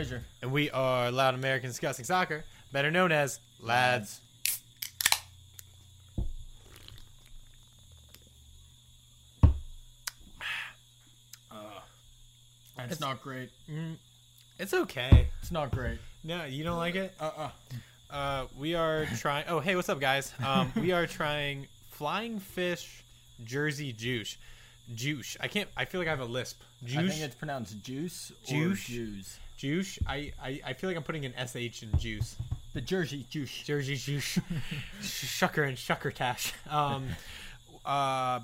Frazier. and we are Loud Americans Discussing Soccer, better known as Lads. It's, not great. Mm, it's okay. It's not great. No, you don't like it? Uh uh Uh, we are trying. Oh, hey, what's up, guys? Um, we are trying Flying Fish Jersey Juice. Juice. I can't. I feel like I have a lisp. I think it's pronounced juice or Juice? juice. Juice. I, I. I feel like I'm putting an sh in juice. The Jersey juice. Jersey Juice. Shucker and Shuckertash. Um. Uh.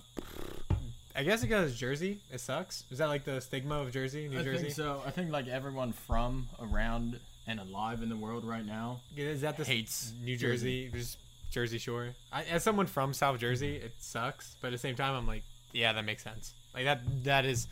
I guess it goes Jersey. It sucks. Is that like the stigma of Jersey, New I Jersey? think so. I think like everyone from around and alive in the world right now Is that the hates New Jersey, just Jersey Shore. I, as someone from South Jersey, it sucks, but at the same time, I'm like, yeah, that makes sense. Like that, that is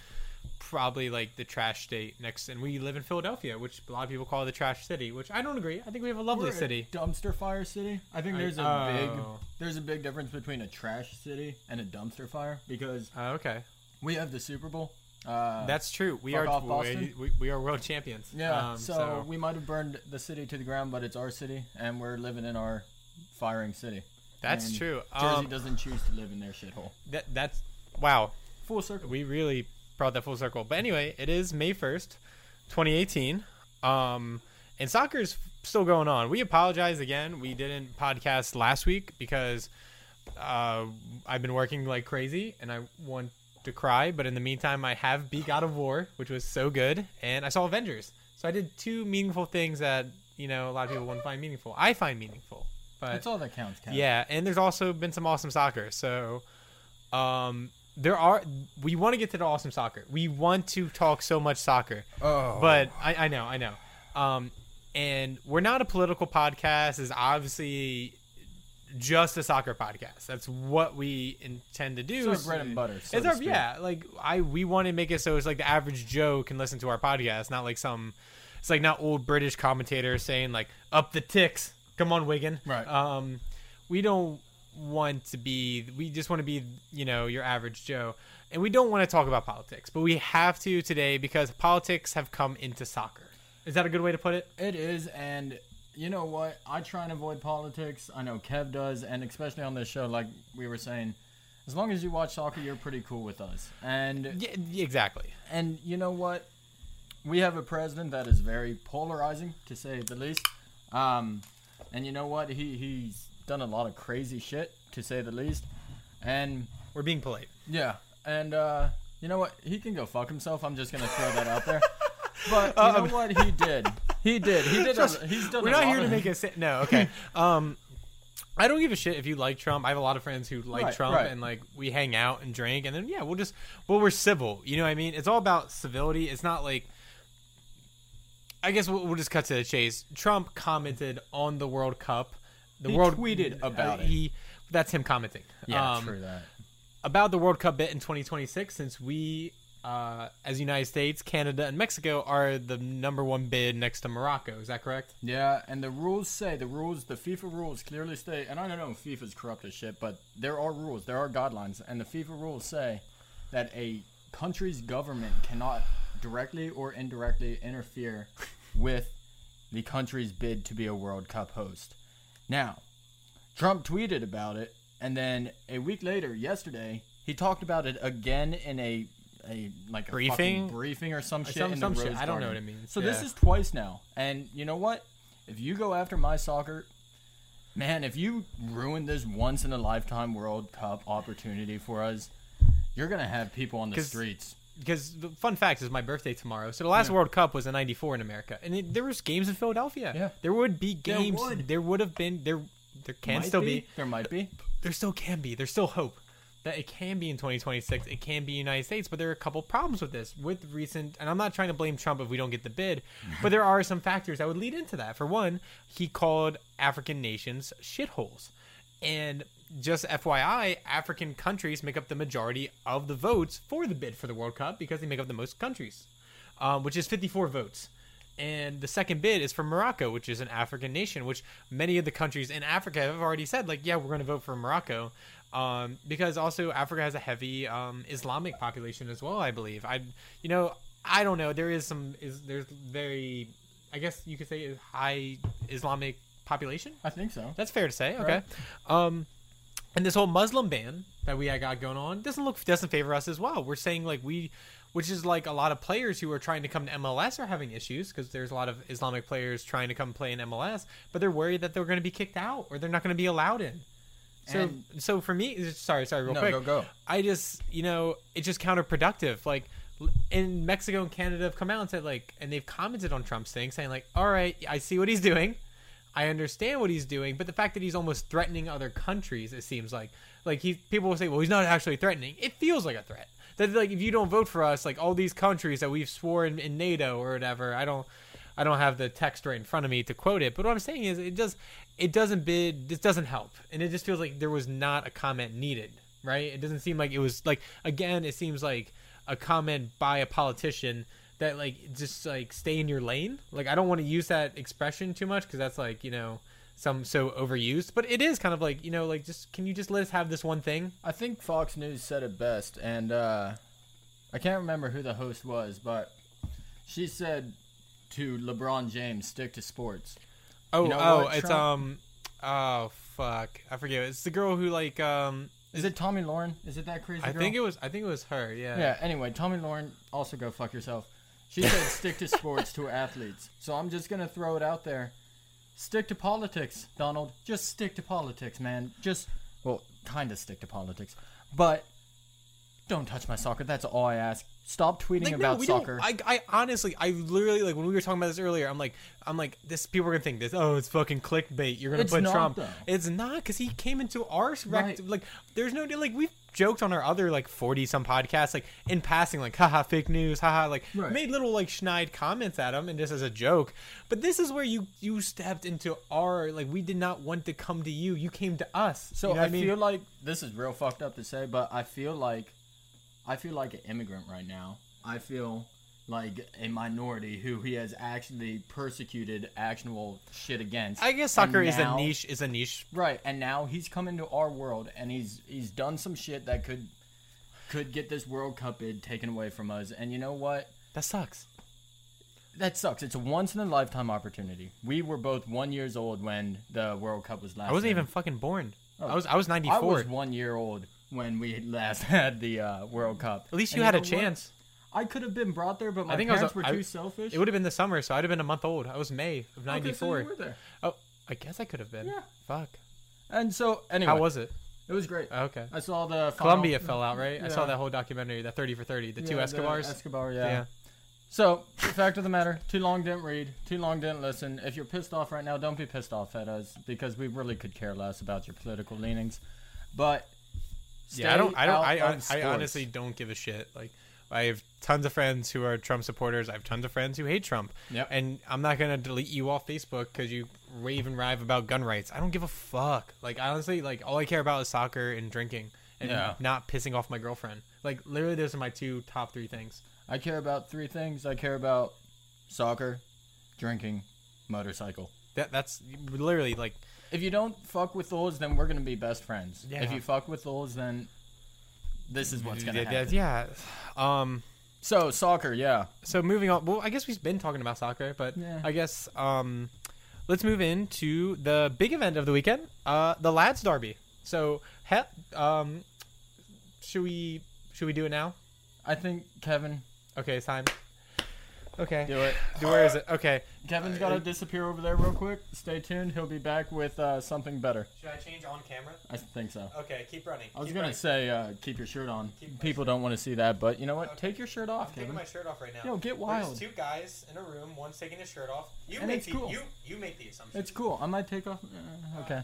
probably like the trash state next, and we live in Philadelphia, which a lot of people call the trash city, which I don't agree. I think we have a lovely We're a city. dumpster fire city. I think I- there's a big oh. there's a big difference between a trash city and a dumpster fire because Uh, okay, we have the Super Bowl. Uh, that's true. We are off, we, we, we are world champions. yeah. Um, so, we might have burned the city to the ground, but it's our city, and we're living in our firing city. that's and true. Jersey Um, doesn't choose to live in their shithole. that that's wow. Full circle. we really brought that full circle. But anyway, it is May 1st, 2018. Um, and soccer is still going on. We apologize again. We didn't podcast last week because uh, I've been working like crazy and I want to cry. But in the meantime, I have beat God of War, which was so good. And I saw Avengers. So I did two meaningful things that, you know, a lot of people wouldn't find meaningful. I find meaningful. But That's all that counts. Kat. yeah, and there's also been some awesome soccer. So, um, there are. We want to get to the awesome soccer. We want to talk so much soccer, Oh. but I, I know, I know. Um, and we're not a political podcast. Is obviously just a soccer podcast. That's what we intend to do. It's our bread and butter. So It's our yeah. Like I, we want to make it so it's like the average Joe can listen to our podcast, not like some. It's like not old British commentators saying like up the ticks. Come on, Wigan. Right. Um, we don't want to be. We just want to be, you know, your average Joe, and we don't want to talk about politics, but we have to today because politics have come into soccer. Is that a good way to put it? It is, and you know what? I try and avoid politics. I know Kev does, and especially on this show, like we were saying, as long as you watch soccer, you're pretty cool with us. And Yeah, exactly. and you know what? We have a president that is very polarizing, to say the least. Um, and you know what? He he's done a lot of crazy shit, to say the least. And We're being polite. yeah, and uh, you know what? He can go fuck himself. I'm just gonna throw that out there. But you Um, know what? He did. He did. He did. A, he's done. We're a not lot here to of- make a sa- no. Okay. um, I don't give a shit if you like Trump. I have a lot of friends who like Right, Trump, right. and like we hang out and drink, and then yeah, we'll just well we're civil. You know what I mean? It's all about civility. It's not like. I guess we'll, we'll just cut to the chase. Trump commented on the World Cup. The He world tweeted about uh, it. He that's him commenting. Yeah, Um, true that. about the World Cup bit in 2026 since we uh, as United States, Canada, and Mexico are the number one bid next to Morocco. Is that correct? Yeah, and the rules say the rules, the FIFA rules clearly state, and I don't know if FIFA's corrupt as shit, but there are rules, there are guidelines, and the FIFA rules say that a country's government cannot directly or indirectly interfere with the country's bid to be a World Cup host. Now, Trump tweeted about it, and then a week later, yesterday, he talked about it again in a a like a Briefing? briefing or some shit some- in some shit. I don't know what it means. So this is twice now, and you know what? If you go after my soccer, man, if you ruin this once in a lifetime World Cup opportunity for us, you're gonna have people on the streets. Because the fun fact is my birthday tomorrow. So the last Yeah. World Cup was in '94 in America, and it, there was games in Philadelphia. Yeah. there would be There games. would. There would have been. There, there can Might still be. There might be. There still can be. There's still hope that it can be in 2026. It can be United States, but there are a couple problems with this. With recent, and I'm not trying to blame Trump if we don't get the bid, but there are some factors that would lead into that. For one, he called African nations shitholes, and just FYI, African countries make up the majority of the votes for the bid for the World Cup because they make up the most countries, um, which is 54 votes. And the second bid is for Morocco, which is an African nation, which many of the countries in Africa have already said, like, yeah, we're going to vote for Morocco. Um, because also Africa has a heavy um, Islamic population as well, I believe. I, you know, I don't know. There is some is there's very, I guess you could say high Islamic population. I think so. That's fair to say. Okay. Um, and this whole Muslim ban that we had got going on doesn't look doesn't favor us as well. We're saying like we, which is like a lot of players who are trying to come to MLS are having issues because there's a lot of Islamic players trying to come play in MLS, but they're worried that they're going to be kicked out or they're not going to be allowed in. So, And- so for me, sorry, sorry, real No, quick. go, go. I just, you know, it's just counterproductive. Like in Mexico and Canada have come out and said like, and they've commented on Trump's thing, saying like, all right, I see what he's doing, I understand what he's doing, but the fact that he's almost threatening other countries, it seems like, like he people will say, well, he's not actually threatening. It feels like a threat. That like if you don't vote for us, like all these countries that we've sworn in NATO or whatever, I don't. I don't have the text right in front of me to quote it, but what I'm saying is it does it doesn't bid this doesn't help. And it just feels like there was not a comment needed, right? It doesn't seem like it was like again, it seems like a comment by a politician that like just like stay in your lane. Like I don't want to use that expression too much cuz that's like, you know, some so overused, but it is kind of like, you know, like just can you just let us have this one thing? I think Fox News said it best, and uh, I can't remember who the host was, but she said to LeBron James, "Stick to sports." Oh, You know oh, what, it's um oh fuck. I forget. It's the girl who like um Is it Tomi Lahren? Is it that crazy? I girl? think it was I think it was her, yeah. Yeah. Anyway, Tomi Lahren also go fuck yourself. She said stick to sports to athletes. So I'm just gonna throw it out there. Stick to politics, Donald. Just stick to politics, man. Just well, kind of stick to politics, but don't touch my soccer. That's all I ask. Stop tweeting Like, about we soccer. I, I honestly, I literally like when we were talking about this earlier. I'm like, I'm like, this people are gonna think this. Oh, it's fucking clickbait. You're gonna It's put Trump. though. It's not because he came into our Right. like. There's no like we've joked on our other like 40 some podcasts like in passing like haha fake news haha like Right. made little like schneid comments at him and just as a joke but this is where you you stepped into our like we did not want to come to you you came to us So You know I, mean feel like this is real fucked up to say, but I feel like I feel like an immigrant right now. I feel like a minority who he has actually persecuted actionable shit against. I guess soccer And is a niche is a niche Right, and now he's come into our world and he's he's done some shit that could could get this World Cup bid taken away from us. And you know what? that sucks That sucks. It's a once in a lifetime opportunity. We were both one years old when the World Cup was last. I wasn't in. even fucking born Oh. I was I was 94 I was one year old when we last had the uh, World Cup. at least And you had a chance. what? I could have been brought there, but my I think I was parents were I- too selfish. It would have been the summer, so I'd have been a month old. I was May of Okay, so '94. you were there. oh, I guess I could have been. Yeah. Fuck. And so anyway, How was it? it was great. Oh, okay. I saw the final- Colombia fell out, right? I saw that whole documentary, that 30 for 30, the two Yeah, Escobars. Escobar, yeah. yeah. So, the fact of the matter, too long didn't read, too long didn't listen. If you're pissed off right now, don't be pissed off at us because we really could care less about your political leanings. But Yeah, I don't. I don't. out I, I honestly don't give a shit. Like, I have tons of friends who are Trump supporters. I have tons of friends who hate Trump. Yep. And I'm not gonna delete you off Facebook because you rave and rive about gun rights. I don't give a fuck. Like, honestly, like all I care about is soccer and drinking and Yeah. not pissing off my girlfriend. Like, literally, those are my two top three things. I care about three things. I care about soccer, drinking, motorcycle. That that's literally like If you don't fuck with those, then we're gonna be best friends. Yeah. If you fuck with those, then this is what's gonna happen. yeah. Um. So soccer, yeah. So moving on. Well, I guess we've been talking about soccer, but Yeah. I guess um, let's move into the big event of the weekend, uh, the lads derby. So, he- um, should we should we do it now? I think Kevin, Okay, it's time. Okay. do it. Do- Where is it? Okay. Kevin's gotta disappear over there real quick. Stay tuned. He'll be back with uh, something better. Should I change on camera? I think so. Okay, keep running. I was gonna say uh, keep your shirt on. Keep my People don't want to see that, but you know what? Okay. Take your shirt I'm off, taking Kevin. my shirt off right now. Yo, get wild. There's two guys in a room. One's taking his shirt off. You And make it's the cool. you you make the assumption. It's cool. I might take off. uh, okay.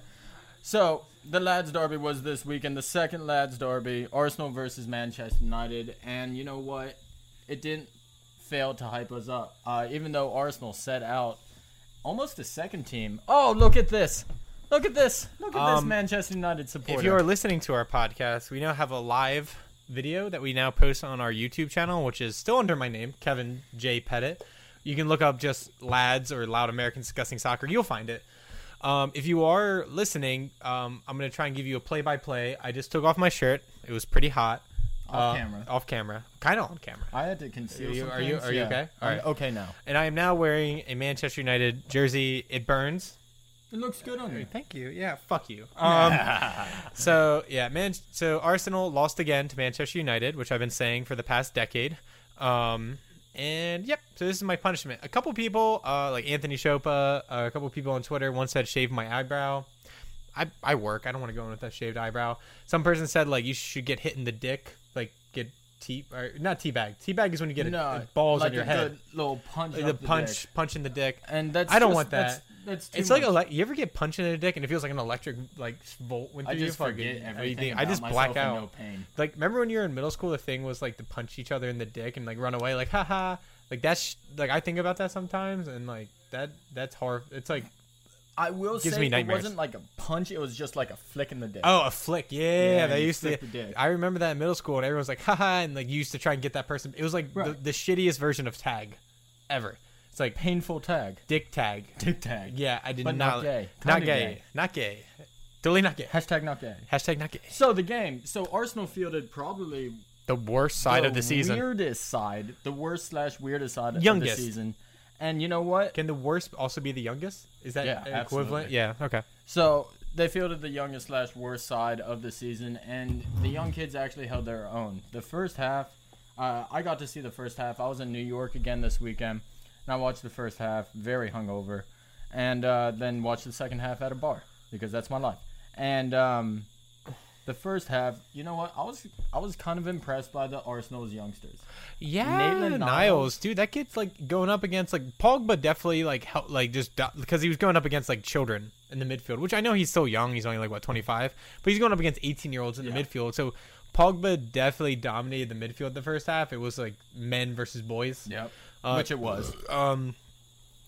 So the lads derby was this weekend. The second lads derby, Arsenal versus Manchester United, and you know what? It didn't fail to hype us up. Uh, even though Arsenal set out almost a second team. Oh, look at this! Look at this! Look at this Um, Manchester United supporter. If you are listening to our podcast, we now have a live video that we now post on our YouTube channel, which is still under my name, Kevin J. Pettit. You can look up just lads or loud Americans discussing soccer. You'll find it. Um, if you are listening, um, I'm going to try and give you a play by play. I just took off my shirt. It was pretty hot. Off uh, camera. Off camera. Kind of on camera. I had to conceal Are you- are you- are you yeah. okay? I'm Alright. okay now. And I am now wearing a Manchester United jersey. It burns. It looks good on you. Thank you. Yeah, fuck you. Um, so yeah, man. So Arsenal lost again to Manchester United, which I've been saying for the past decade. Um, and yep. So this is my punishment. A couple people, uh, like Anthony Chopa, uh, a couple people on Twitter, one said shave my eyebrow. I I work. I don't want to go in with a shaved eyebrow. Some person said like you should get hit in the dick, tea or not teabag. Teabag is when you get a, no, balls like in your head. little punch. Like the punch, dick. punch in the dick. and that's I don't just- want that. That's, too It's like much. ele- you ever get punched in the dick and it feels like an electric like volt went through I just you. forget Fucking- everything. I just black out. No pain. Like remember when you were in middle school? The thing was like to punch each other in the dick and like run away. Like haha. Like that's like I think about that sometimes and like that that's hard. It's like I will Gives say me it nightmares. wasn't like a punch. It was just like a flick in the dick. oh a flick. Yeah, Yeah, they you used to. flick the dick. I remember that in middle school and everyone was like haha and like you used to try and get that person. It was like the, Right. the shittiest version of tag ever. It's like painful tag. dick tag. Dick tag. Yeah, I did But not. not gay. Not Kinda gay. gay. Not gay. Totally not gay. Hashtag not gay. Hashtag not gay. So the game. So Arsenal fielded probably The worst side of the season. The weirdest side, the worst slash weirdest side Youngest. of the season. And you know what? Can the worst also be the youngest? Is that Yeah, equivalent? absolutely. Yeah. Okay. So they fielded the youngest slash worst side of the season, and the young kids actually held their own. The first half, uh, I got to see the first half. I was in New York again this weekend, and I watched the first half, very hungover, and uh, then watched the second half at a bar because that's my life. And um, the first half, you know what? I was I was kind of impressed by the Arsenal's youngsters. Yeah, Maitland Niles, Niles. dude, that kid's like going up against like Pogba. Definitely like help, like just because he was going up against like children in the midfield, which I know he's so young. He's only like what twenty five, but he's going up against eighteen year olds in the midfield. So Pogba definitely dominated the midfield the first half. It was like men versus boys. Yep. Uh, Which it was. Um,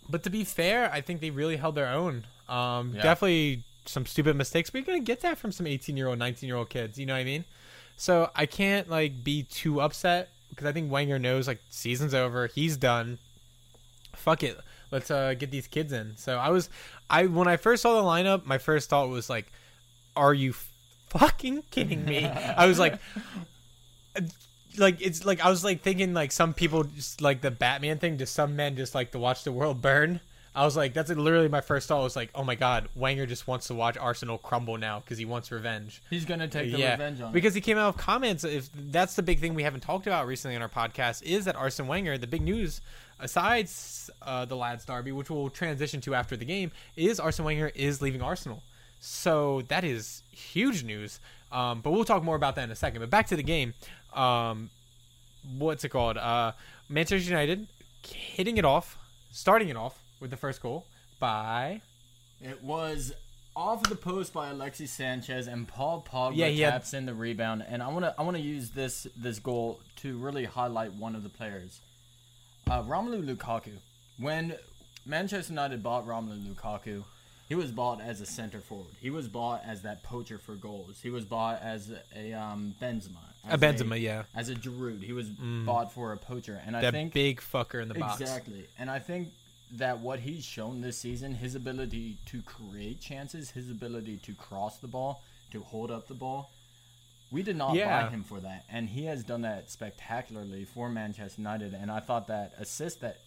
but to be fair, I think they really held their own. Um, Yeah. definitely some stupid mistakes, but you're gonna get that from some 18 year old, 19 year old kids. You know what I mean? So I can't like be too upset because I think Wenger knows like season's over, he's done. Fuck it, let's uh get these kids in. So I was, I when I first saw the lineup, my first thought was like, are you fucking kidding me? I was like. Like it's like I was like thinking like some people just like the Batman thing. Just some men just like to watch the world burn. I was like, that's literally my first thought. I was like, oh my god, Wenger just wants to watch Arsenal crumble now because he wants revenge. He's gonna take the yeah, revenge on it. because he came out with comments. If that's the big thing we haven't talked about recently on our podcast, is that Arsene Wenger. The big news, asides uh, the lads derby, which we'll transition to after the game, is Arsene Wenger is leaving Arsenal. So that is huge news. Um, but we'll talk more about that in a second. But back to the game. Um, what's it called? Uh, Manchester United hitting it off, starting it off with the first goal by It was off the post by Alexis Sanchez and Paul Pogba Yeah, had- taps in the rebound. And I want to I want to use this this goal to really highlight one of the players, uh, Romelu Lukaku. When Manchester United bought Romelu Lukaku, he was bought as a center forward. He was bought as that poacher for goals. He was bought as a um, Benzema. a as Benzema, yeah, As a Giroud, he was bought for a poacher, and I think big fucker in the box. Exactly. And I think that what he's shown this season, his ability to create chances, his ability to cross the ball, to hold up the ball, we did not Yeah. buy him for that. And he has done that spectacularly for Manchester United. And I thought that assist that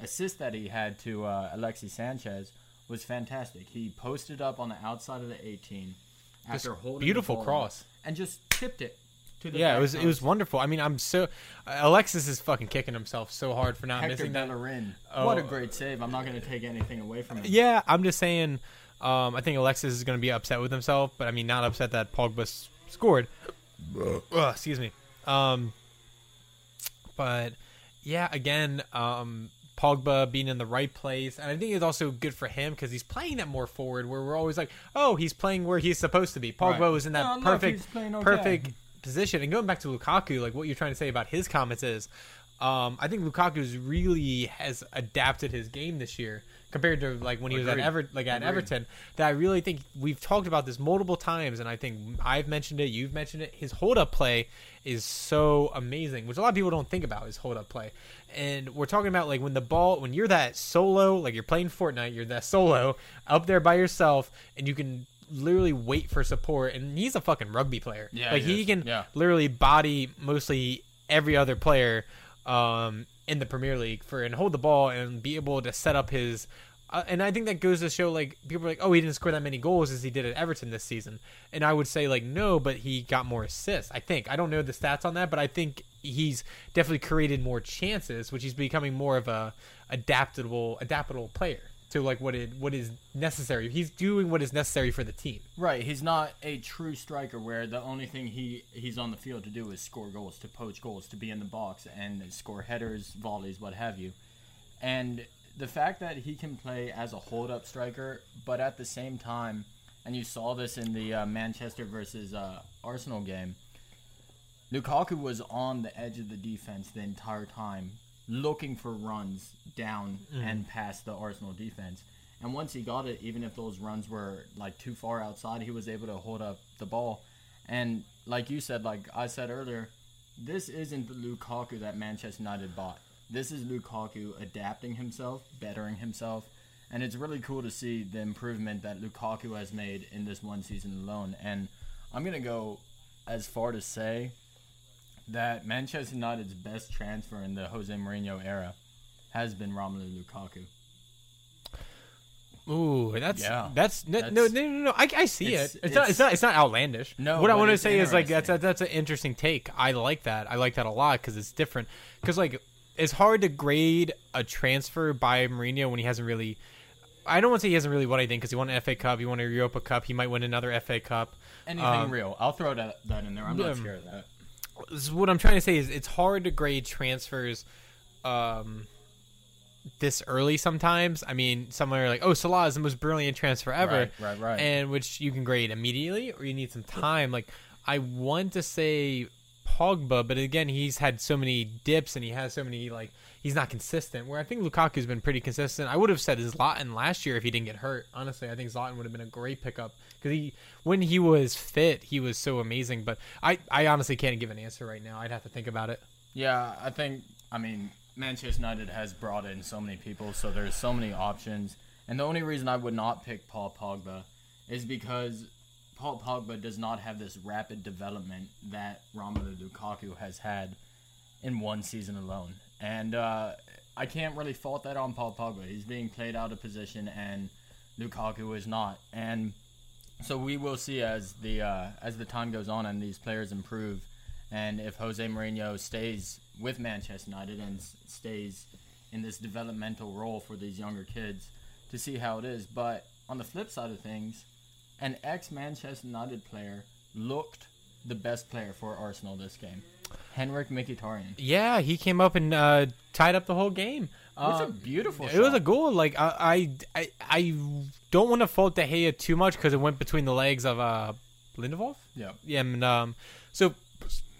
assist that he had to uh, Alexis Sanchez was fantastic. He posted up on the outside of the 18 after holding the beautiful cross. and just tipped it to the Yeah, it back was it was wonderful. I mean, I'm so Alexis is fucking kicking himself so hard for not Hector missing that. Bellerin. Oh. What a great save. I'm not going to take anything away from him. Yeah, I'm just saying. Um, I think Alexis is going to be upset with himself, but I mean, not upset that Pogba scored. Ugh, excuse me. Um, but yeah, again, um, Pogba being in the right place, and I think it's also good for him because he's playing that more forward. Where we're always like, oh, he's playing where he's supposed to be. Pogba Right. was in that Oh, look, perfect, he's playing okay. perfect position. And going back to Lukaku, like what you're trying to say about his comments is, um, I think Lukaku's really has adapted his game this year compared to like when he was at Ever like at Agreed. Everton. That I really think we've talked about this multiple times, and I think I've mentioned it, you've mentioned it. His hold up play is so amazing, which a lot of people don't think about his hold up play. And we're talking about like when the ball, when you're that solo, like you're playing Fortnite, you're that solo up there by yourself, and you can literally wait for support, and he's a fucking rugby player. Yeah, like he he can Yeah. literally body mostly every other player um, in the Premier League for and hold the ball and be able to set up his. Uh, and I think that goes to show like people are like, oh, he didn't score that many goals as he did at Everton this season. And I would say like no, but he got more assists. I think I don't know the stats on that, but I think he's definitely created more chances, which he's becoming more of a adaptable adaptable player to like what it what is necessary. He's doing what is necessary for the team. Right, he's not a true striker where the only thing he he's on the field to do is score goals, to poach goals, to be in the box and score headers, volleys, what have you. And the fact that he can play as a hold-up striker, but at the same time, and you saw this in the uh, Manchester versus uh, Arsenal game, Lukaku was on the edge of the defense the entire time, looking for runs down mm. and past the Arsenal defense. And once he got it, even if those runs were like too far outside, he was able to hold up the ball. And like you said, like I said earlier, this isn't the Lukaku that Manchester United bought. This is Lukaku adapting himself, bettering himself, and it's really cool to see the improvement that Lukaku has made in this one season alone. And I'm gonna go as far to say that Manchester United's best transfer in the Jose Mourinho era has been Romelu Lukaku. Ooh, that's Yeah. that's, no, That's- no no no no. I, I see It's- it. It's, not it's it's- not it's not outlandish. No, what I want to say is like that's a, that's an interesting take. I like that. I like that a lot because it's different. Because like it's hard to grade a transfer by Mourinho when he hasn't really. I don't want to say he hasn't really won anything because he won an FA Cup, he won a Europa Cup, he might win another FA Cup. Anything Um, real? I'll throw that, that in there. I'm not um, scared of that. What I'm trying to say is it's hard to grade transfers um, this early sometimes. I mean, somewhere like, oh, Salah is the most brilliant transfer ever. Right, right, right. And which you can grade immediately or you need some time. Like, I want to say Pogba, but again, he's had so many dips and he has so many, like, he's not consistent. Where I think Lukaku's been pretty consistent. I would have said Zlatan last year if he didn't get hurt. Honestly, I think Zlatan would have been a great pickup because he, when he was fit, he was so amazing. But I, I honestly can't give an answer right now. I'd have to think about it. Yeah, I think. I mean, Manchester United has brought in so many people, so there's so many options. And the only reason I would not pick Paul Pogba is because Paul Pogba does not have this rapid development that Romelu Lukaku has had in one season alone. And uh, I can't really fault that on Paul Pogba. He's being played out of position, and Lukaku is not. And so we will see as the uh, as the time goes on and these players improve, and if Jose Mourinho stays with Manchester United and s- stays in this developmental role for these younger kids, to see how it is. But on the flip side of things, an ex Manchester United player looked the best player for Arsenal this game, Henrik Mkhitaryan. Yeah, he came up and uh, tied up the whole game. It's a Um, beautiful. It was a goal. Like I, I, I, I don't want to fault De Gea too much because it went between the legs of uh, Lindelof. Yeah. Yeah, and um, so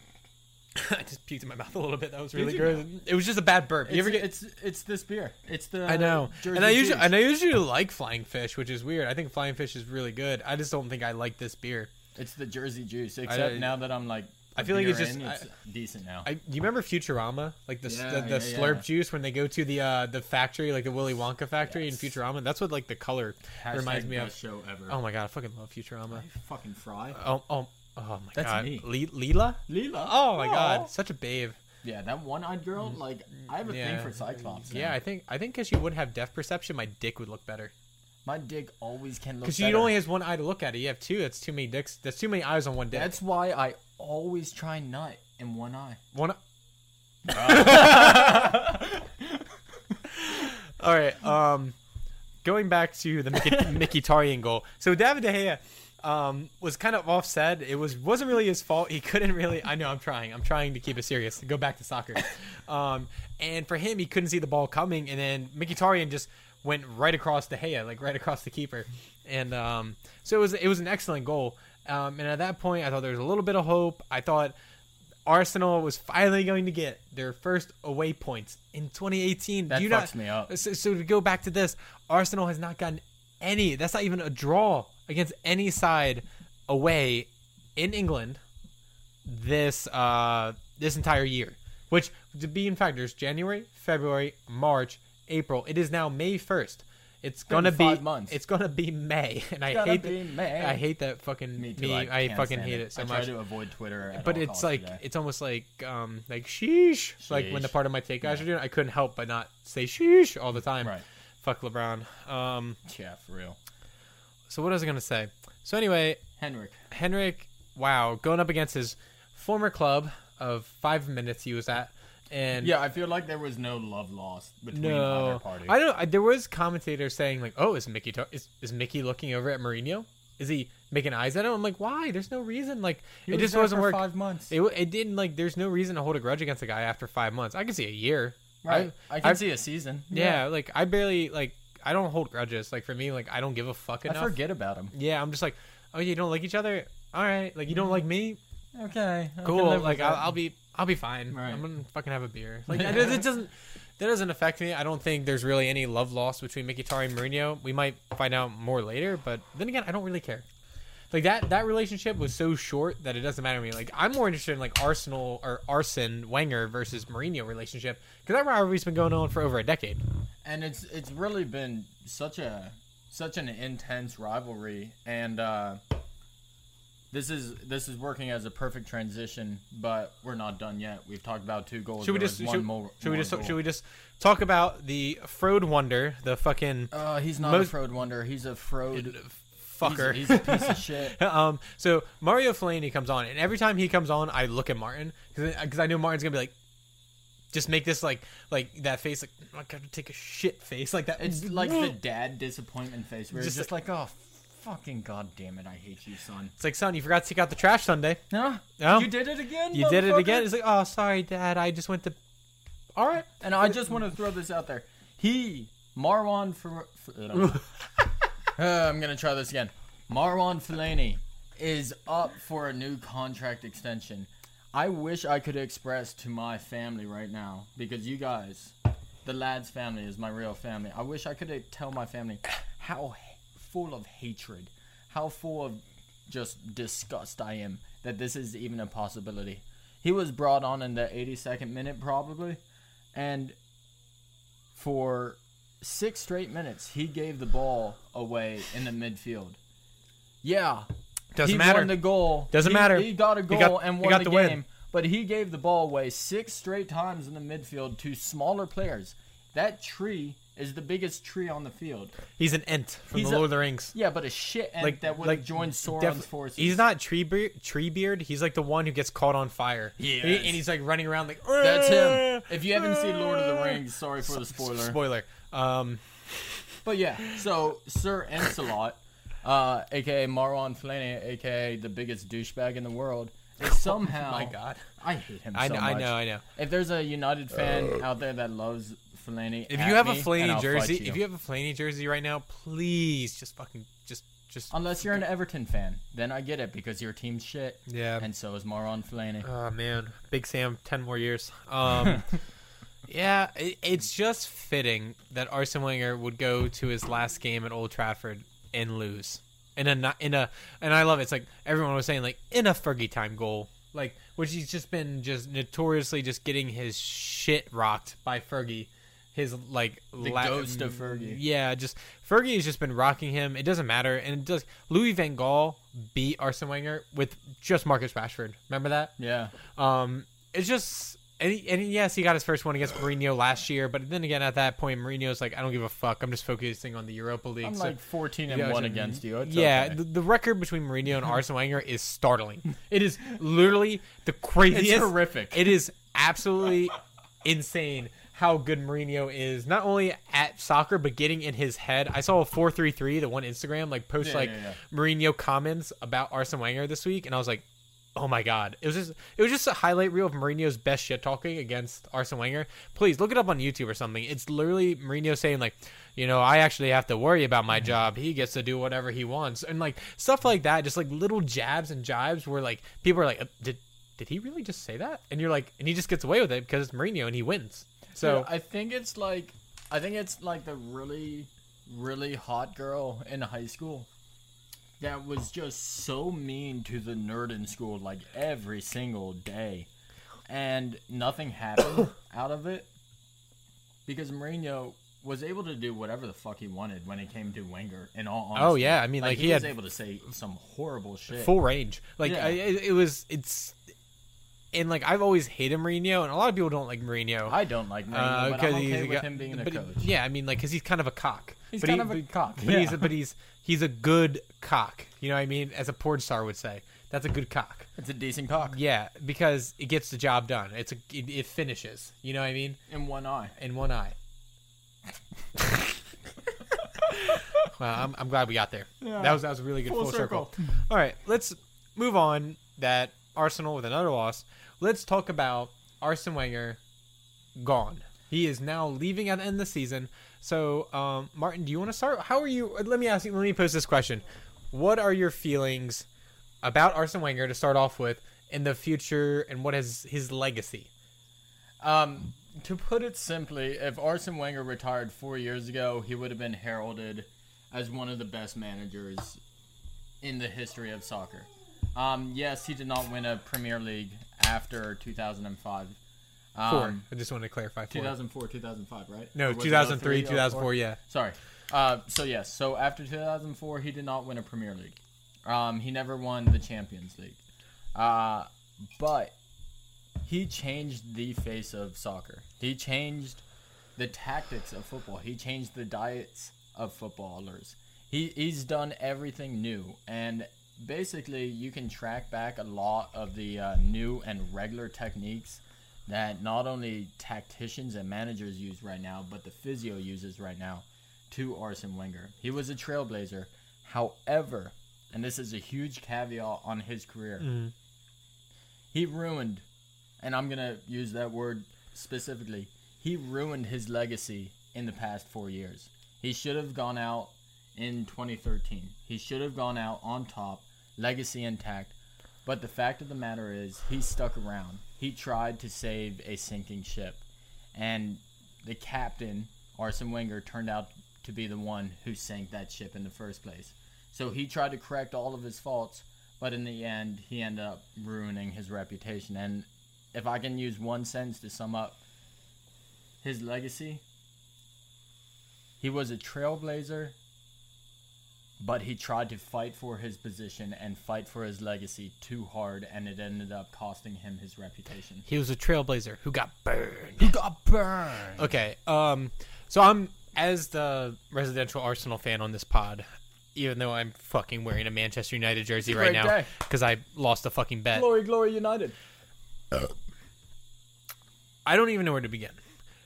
I just puked in my mouth a little bit. That was really gross. It was just a bad burp. You It's, ever get? it's it's this beer. It's the I know, Jersey and I usually Juice. and I usually like flying fish, which is weird. I think flying fish is really good. I just don't think I like this beer. It's the Jersey Juice. Except now that I'm like, I a feel like it's beer just- in, I- decent now. I, you remember Futurama, like the Yeah, the, the yeah, slurp yeah. juice when they go to the uh, the factory, like the Willy Wonka factory Yes. in Futurama. That's what like the color Hashtag reminds me of. show ever. Oh my god, I fucking love Futurama. fucking fry. Oh, oh, oh my That's god, me. Le- Leela. Leela. Oh my god, such a babe. Yeah, that one-eyed girl. Like, I have a Mm. Yeah. thing for Cyclops. now. Yeah, I think I think because you would have depth perception, my dick would look better. my dick always can look. Because Because you only has one eye to look at it. You have two. That's too many dicks. That's too many eyes on one dick. That's why I always try nut in one eye. one. All right. Um, going back to the Mickey, Mickey Tarian goal. So David De Gea um, was kind of offset. It was wasn't really his fault. He couldn't really. I know. I'm trying. I'm trying to keep it serious. Go back to soccer. Um, and for him, he couldn't see the ball coming, and then Mickey Tarian just went right across De Gea, like right across the keeper. And um, so it was it was an excellent goal. Um, and at that point, I thought there was a little bit of hope. I thought Arsenal was finally going to get their first away points in 2018. That Do you fucks not, me up. So, so to go back to this, Arsenal has not gotten any. That's not even a draw against any side away in England this uh this entire year. Which to be in fact, there's January, February, March, April. It is now May 1st. It's gonna be months. it's gonna be May, and I hate be that. May. I hate that fucking Me too. I, I, fucking hate it, so I much. try to avoid Twitter. But it's like today. it's almost like um like sheesh. Like when the part of my take guys are doing, I couldn't help but not say sheesh all the time. right. Fuck LeBron. Um. Yeah, for real. So what was I gonna say? So anyway, Henrik. Henrik, wow, going up against his former club of five minutes he was at, and Yeah, I feel like there was no love lost between either no, party. I don't. I- There was commentators saying like, "Oh, is Mickey ta- is is Mickey looking over at Mourinho? Is he making eyes at him?" I'm like, "Why? There's no reason. Like, He it was just wasn't working. Five months. It, it didn't like. There's no reason to hold a grudge against a guy after five months. I can see a year. right. I, can I've- see a season. Yeah, like I barely like. I don't hold grudges. Like for me, like I don't give a fuck I enough. forget about him. Yeah, I'm just like, oh, you don't like each other. All right, like you don't mm-hmm. like me. Okay. I Cool. Like I'll. I'll be, I'll be fine. Right. I'm gonna fucking have a beer. Like it, it doesn't, that doesn't affect me. I don't think there's really any love lost between Mkhitaryan and Mourinho. We might find out more later, but then again, I don't really care. Like that, that relationship was so short that it doesn't matter to me. Like I'm more interested in like Arsenal or Arsene Wenger versus Mourinho relationship because that rivalry's been going on for over a decade. and it's it's really been such a such an intense rivalry and uh this is this is working as a perfect transition but we're not done yet we've talked about two goals Should we just should, one more, should we more just goal. should we just talk about the Frode Wonder, the fucking uh he's not Most- a fraud wonder he's a fraud fucker? he's, he's a piece of shit um, so Mario Fellaini comes on, and every time he comes on, I look at Martin because I know Martin's gonna be like, just make this like like that face, like not gonna take a shit face, like that. it's like the dad disappointment face where Just it's just like oh fucking goddamn it i hate you son It's like, son, you forgot to take out the trash Sunday. no No? you did it again You did it again. It's like, oh, sorry, Dad. I just went to. All right. And I just want to throw this out there. He, Marwan for, uh, I'm gonna try this again. Marwan Fellaini is up for a new contract extension. I wish I could express to my family right now because you guys, the lads family is my real family. I wish I could tell my family how full of hatred, how full of just disgust I am that this is even a possibility. He was brought on in the 82nd minute probably, and for six straight minutes he gave the ball away in the midfield. Yeah, Doesn't he matter. Won the goal Doesn't He- matter. He got a goal got- and won the, the game. win. But he gave the ball away six straight times in the midfield to smaller players. That tree is the biggest tree on the field. He's an ent from He's the a- Lord of the Rings. Yeah, but a shit ant Like that would like have joined Sauron's def- forces. He's not tree beard. Tree beard. He's like the one who gets caught on fire. He And, he- and he's like running around like. That's him. If you haven't seen Lord of the Rings, sorry for the spoiler. Spoiler. Um. But yeah, so Sir Encelot, uh, aka Marwan Fellaini, aka the biggest douchebag in the world, is somehow. Oh My God. I hate him I so know. much. I know. I know. If there's a United fan out there that loves Fellaini, If you have a Flaney jersey, you. if you have a Flaney jersey right now, please just fucking just just. unless you're an Everton fan, then I get it because your team's shit, Yeah. and so is Marwan Fellaini. Oh man, Big Sam, ten more years. Um, yeah, it, it's just fitting that Arsene Wenger would go to his last game at Old Trafford and lose in a in a and I love it. It's like everyone was saying like in a Fergie time goal, like which he's just been just notoriously just getting his shit rocked by Fergie. His like The ghost of Fergie. Yeah, just Fergie has just been rocking him. It doesn't matter, and it does. Louis Van Gaal beat Arsene Wenger with just Marcus Rashford. Remember that? Yeah, Um, it's just and, he, and yes, he got his first one against Mourinho last year, but then again, at that point, Mourinho's like, I don't give a fuck. I'm just focusing on the Europa League. I'm So- like 14 and Yeah, one against you. It's yeah, okay. the, the record between Mourinho and Arsene Wenger is startling. It is literally the craziest. It's horrific. It is absolutely insane how good Mourinho is, not only at soccer but getting in his head. I saw a four three three, the one Instagram like post Yeah, like yeah, Mourinho comments about Arsene Wenger this week, and I was like, oh my god, it was just it was just a highlight reel of Mourinho's best shit talking against Arsene Wenger. Please look it up on YouTube or something. It's literally Mourinho saying like. You know, I actually have to worry about my job. He gets to do whatever he wants, and like stuff like that. Just like little jabs and jibes, where like people are like, "Uh, "Did did he really just say that?" And you're like, and he just gets away with it because it's Mourinho and he wins. So Dude, I think it's like I think it's like the really really hot girl in high school that was just so mean to the nerd in school like every single day and nothing happened out of it because Mourinho was able to do whatever the fuck he wanted when it came to Wenger. In all oh, honesty, Oh, yeah, I mean, like, he, he was able to say some horrible shit. full range. Like Yeah. I, it was, it's, and like I've always hated Mourinho, and a lot of people don't like Mourinho. I don't like Mourinho, uh, because he's okay a with him being a he- coach. yeah, I mean, like, because he's kind of a cock. He's but kind he, of a but- cock, But he's, yeah. but he's, he's a good cock. You know what I mean? As a porn star would say, that's a good cock. It's a decent cock Yeah, because it gets the job done. It's a, it, it finishes. You know what I mean? in one eye. In one eye. well, I'm, I'm glad we got there. Yeah. That was that was a really good full, Full circle. circle. All right, let's move on. That Arsenal with another loss. Let's talk about Arsene Wenger gone. He is now leaving at the end of the season. So, um, Martin, do you want to start? How are you? Let me ask you. Let me pose this question: What are your feelings about Arsene Wenger to start off with in the future, and what is his legacy? Um, to put it simply, if Arsene Wenger retired four years ago, he would have been heralded as one of the best managers in the history of soccer. Um, yes, he did not win a Premier League after 2005. Um, Four. I just wanted to clarify. Four. 2004, 2005, right? No, Or was it 2003, 03, 2004. Yeah. Sorry. Uh, so yes, so after 2004, he did not win a Premier League. Um, he never won the Champions League. Uh, but he changed the face of soccer. He changed the tactics of football. He changed the diets of footballers. He he's done everything new, and basically you can track back a lot of the uh, new and regular techniques that not only tacticians and managers use right now, but the physio uses right now to Arsene Wenger. He was a trailblazer. However, and this is a huge caveat on his career, Mhm. he ruined, and I'm going to use that word specifically, he ruined his legacy in the past four years. He should have gone out in 2013. He should have gone out on top, legacy intact. But the fact of the matter is, he stuck around. He tried to save a sinking ship. And the captain, Arsene Wenger, turned out to be the one who sank that ship in the first place. So he tried to correct all of his faults, but in the end, he ended up ruining his reputation. And if I can use one sentence to sum up his legacy, he was a trailblazer, but he tried to fight for his position and fight for his legacy too hard, and it ended up costing him his reputation. He was a trailblazer who got burned. He got burned. Okay. Um. So I'm as the residential Arsenal fan on this pod, even though I'm fucking wearing a Manchester United jersey right now because I lost a fucking bet. Glory, glory, United. I don't even know where to begin.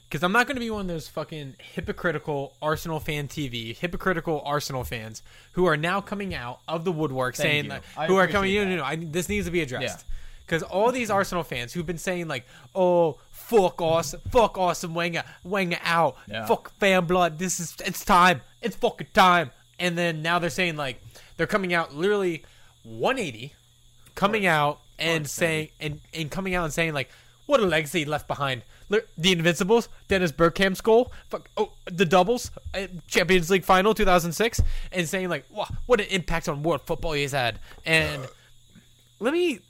Because I'm not going to be one of those fucking hypocritical Arsenal fan TV, hypocritical Arsenal fans who are now coming out of the woodwork Thank saying you. I who are coming. No, no, no. I, this needs to be addressed. Yeah. Because all these Arsenal fans who've been saying like, "Oh, fuck Arsene, fuck Arsene, Wenger, Wenger out, Yeah. fuck fan blood. This is it's time, it's fucking time." And then now they're saying like they're coming out literally 180, coming out and saying and and coming out and saying like, "What a legacy left behind." The Invincibles, Dennis Bergkamp's goal, fuck, oh, the doubles, uh, Champions League final 2006, and saying like, wow, what an impact on world football he's had. And let me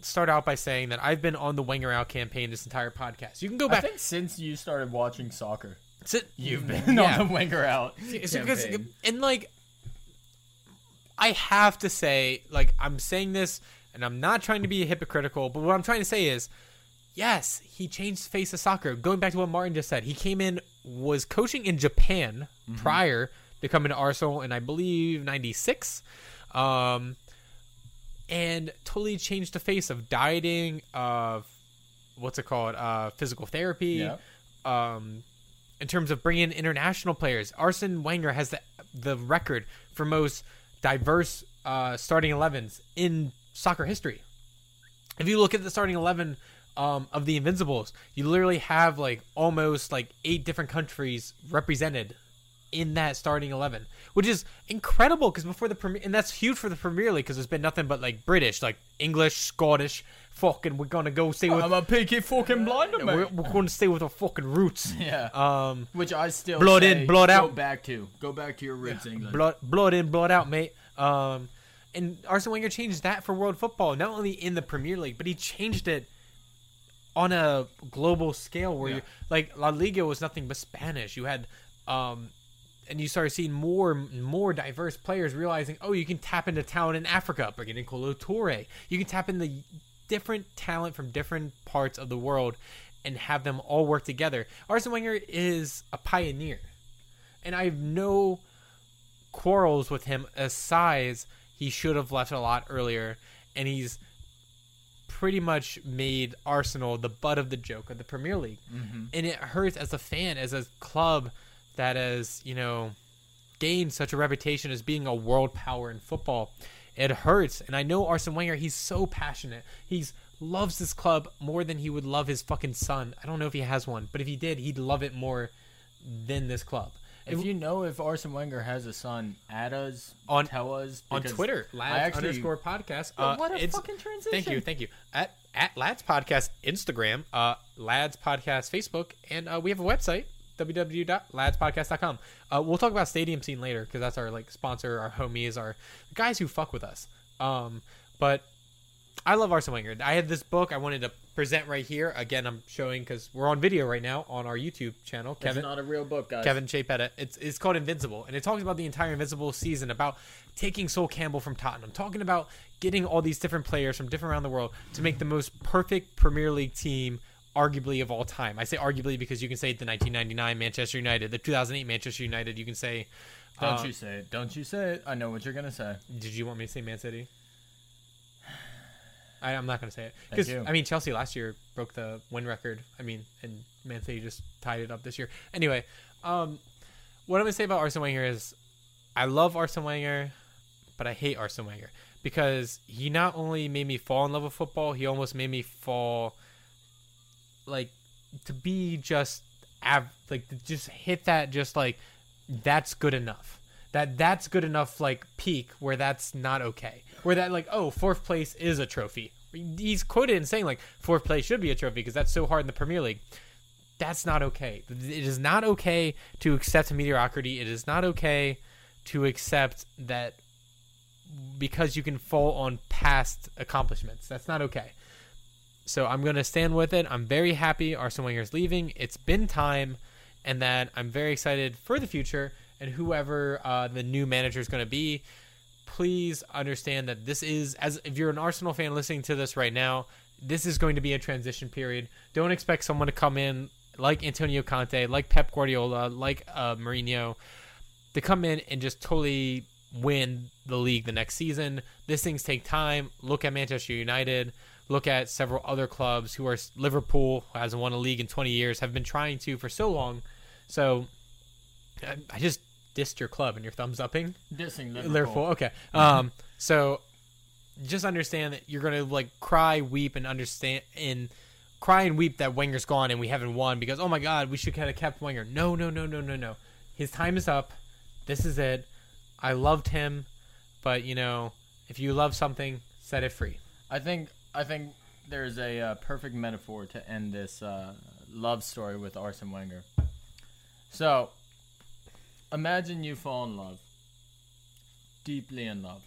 start out by saying that I've been on the Wenger out campaign this entire podcast. You can go I back. think since you started watching soccer, you've been Yeah. on the Wenger out. Because and like I have to say, like I'm saying this, and I'm not trying to be hypocritical, but what I'm trying to say is, yes, he changed the face of soccer. Going back to what Martin just said, he came in was coaching in Japan prior to coming to Arsenal in I believe '96, um, and totally changed the face of dieting, of what's it called, uh, physical therapy Yeah. um, in terms of bringing in international players. Arsene Wenger has the the record for most diverse uh, starting 11s in soccer history. If you look at the starting 11 um, of the Invincibles, you literally have like almost like eight different countries represented in that starting 11, which is incredible because before the Premier, and that's huge for the Premier League because there's been nothing but like British, like English, Scottish, fucking, we're gonna go stay with, I'm a peaky fucking blinder, man. we're, we're going to stay with our fucking roots. Yeah. Um, Which I still Blood say, in, blood out. Go back to. Go back to your roots, England. blood, blood in, blood out, mate. Um, and Arsene Wenger changed that for world football, not only in the Premier League, but he changed it on a global scale where Yeah. you like La Liga was nothing but Spanish. You had um, and you started seeing more and more diverse players realizing, oh, you can tap into talent in Africa, bring in Kolo Toure. You can tap into the different talent from different parts of the world and have them all work together. Arsene Wenger is a pioneer, and I have no quarrels with him. Aside, he should have left a lot earlier, and he's pretty much made Arsenal the butt of the joke of the Premier League, Mm-hmm. and it hurts as a fan, as a club that has you know gained such a reputation as being a world power in football. It hurts, and I know Arsene Wenger. He's so passionate. He's loves this club more than he would love his fucking son. I don't know if he has one, but if he did, he'd love it more than this club. If you know if Arsene Wenger has a son, add us, On- tell us on Twitter, lads actually- underscore podcast. Uh, what a fucking transition! Thank you, thank you. At at lads podcast Instagram, uh, lads podcast Facebook, and uh, we have a website www.ladspodcast.com. Uh, we'll talk about stadium scene later because that's our like sponsor, our homies, our guys who fuck with us. Um, but I love Arsene Wenger. I had this book I wanted to present right here. Again, I'm showing because we're on video right now on our YouTube channel. It's Kevin, not a real book, guys. Kevin Chapetta. It's it's called Invincible, and it talks about the entire Invincible season, about taking Sol Campbell from Tottenham, talking about getting all these different players from different around the world to make the most perfect Premier League team, arguably of all time. I say arguably because you can say the 1999 Manchester United, the 2008 Manchester United. You can say, Don't uh, you say it. Don't you say it. I know what you're gonna say. Did you want me to say Man City? I, I'm not going to say it because. I mean Chelsea last year broke the win record. I mean, and Man City just tied it up this year. Anyway, um, what I'm going to say about Arsene Wenger is, I love Arsene Wenger, but I hate Arsene Wenger because he not only made me fall in love with football, he almost made me fall, like, to be just av- like just hit that just like that's good enough that that's good enough like peak where that's not okay. Where that like oh fourth place is a trophy. He's quoted in saying like fourth place should be a trophy because that's so hard in the premier league. That's not okay. It is not okay to accept mediocrity. It is not okay to accept that because you can fall on past accomplishments. That's not okay. So I'm going to stand with it. I'm very happy Arsene is leaving. It's been time, and that I'm very excited for the future and whoever uh, the new manager is going to be. Please understand that this is, as if you're an Arsenal fan listening to this right now, this is going to be a transition period. Don't expect someone to come in like Antonio Conte, like Pep Guardiola, like uh, Mourinho, to come in and just totally win the league the next season. These things take time. Look at Manchester United. Look at several other clubs who are Liverpool, who hasn't won a league in 20 years, have been trying to for so long. So I, I just dissed your club and you're thumbs upping. Dissing Liverpool. Liverpool. Okay. Um. So just understand that you're gonna like cry, weep, and understand and cry and weep that Wenger's gone and we haven't won because oh my god, we should have kept Wenger. No, no, no, no, no, no. His time is up. This is it. I loved him, but you know, if you love something, set it free. I think I think there's a uh, perfect metaphor to end this uh, love story with Arsene Wenger. So, imagine you fall in love, deeply in love.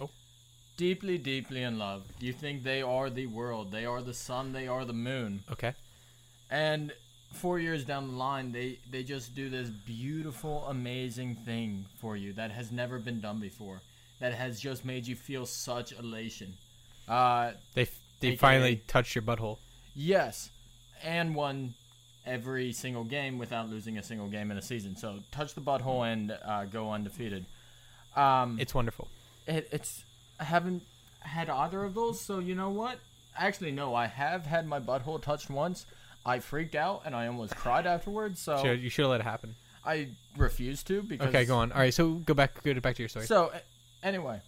Oh. Deeply, deeply in love. You think they are the world, they are the sun, they are the moon, Okay. and four years down the line, they they just do this beautiful, amazing thing for you that has never been done before. That has just made you feel such elation. Uh, They they AKA finally touched your butthole. Yes, and won every single game without losing a single game in a season. So touch the butthole and uh, go undefeated. Um, It's wonderful. it, it's I haven't had either of those. So you know what? Actually, no. I have had my butthole touched once. I freaked out and I almost cried afterwards. So Should- you should have let it happen. I refused to because Okay, go on. All right, so go back go back to your story. So anyway,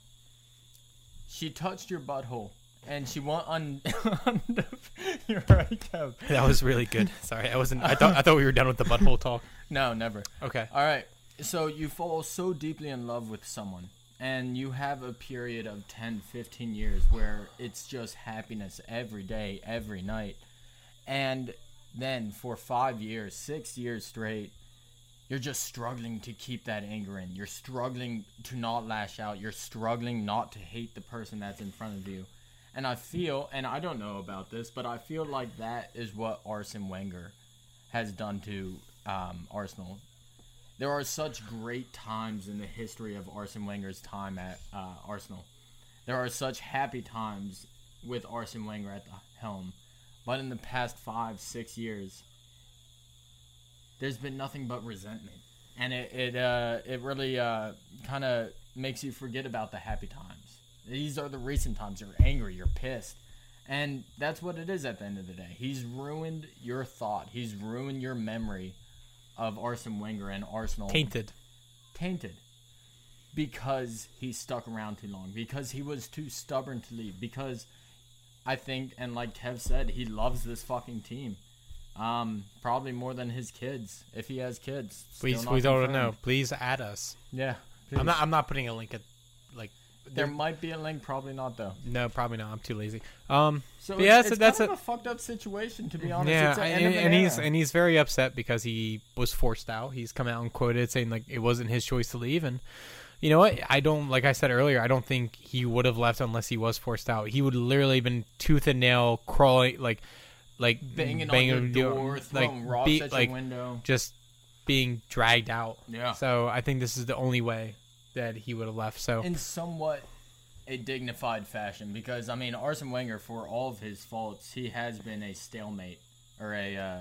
she touched your butthole. And she went on. You're right, Kev. that was really good. Sorry, I wasn't. I thought I thought we were done with the butthole talk. No, never. Okay. All right. So you fall so deeply in love with someone and you have a period of 10, 15 years where it's just happiness every day, every night. And then for 5 years, 6 years straight, you're just struggling to keep that anger in. You're struggling to not lash out. You're struggling not to hate the person that's in front of you. And I feel, and I don't know about this, but I feel like that is what Arsene Wenger has done to um, Arsenal there are such great times in the history of Arsene Wenger's time at uh, Arsenal. There are such happy times with Arsene Wenger at the helm, but in the past five, six years, there's been nothing but resentment, and it it uh, it really uh, kind of makes you forget about the happy times. These are the recent times. You're angry. You're pissed. And that's what it is at the end of the day. He's ruined your thought. He's ruined your memory of Arsene Wenger and Arsenal. Tainted. Tainted. Because he stuck around too long. Because he was too stubborn to leave. Because I think, and like Kev said, he loves this fucking team. Um, probably more than his kids, if he has kids. Please, please don't know. Please add us. Yeah. I'm not. I'm not putting a link at, like. There might be a link, probably not though. No, probably not. I'm too lazy. Um. So it's, yeah, it's so that's kind a- of a fucked up situation to be honest. yeah, it's the and, an and he's and he's very upset because he was forced out. He's come out and quoted saying like it wasn't his choice to leave, and you know what? I don't like I said earlier. I don't think he would have left unless he was forced out. He would literally been tooth and nail crawling like like banging, banging on your you door, throwing like rocks be- at like your window. just being dragged out. Yeah. So I think this is the only way that he would have left. So in somewhat a dignified fashion because I mean Arsene Wenger for all of his faults he has been a stalemate or a uh,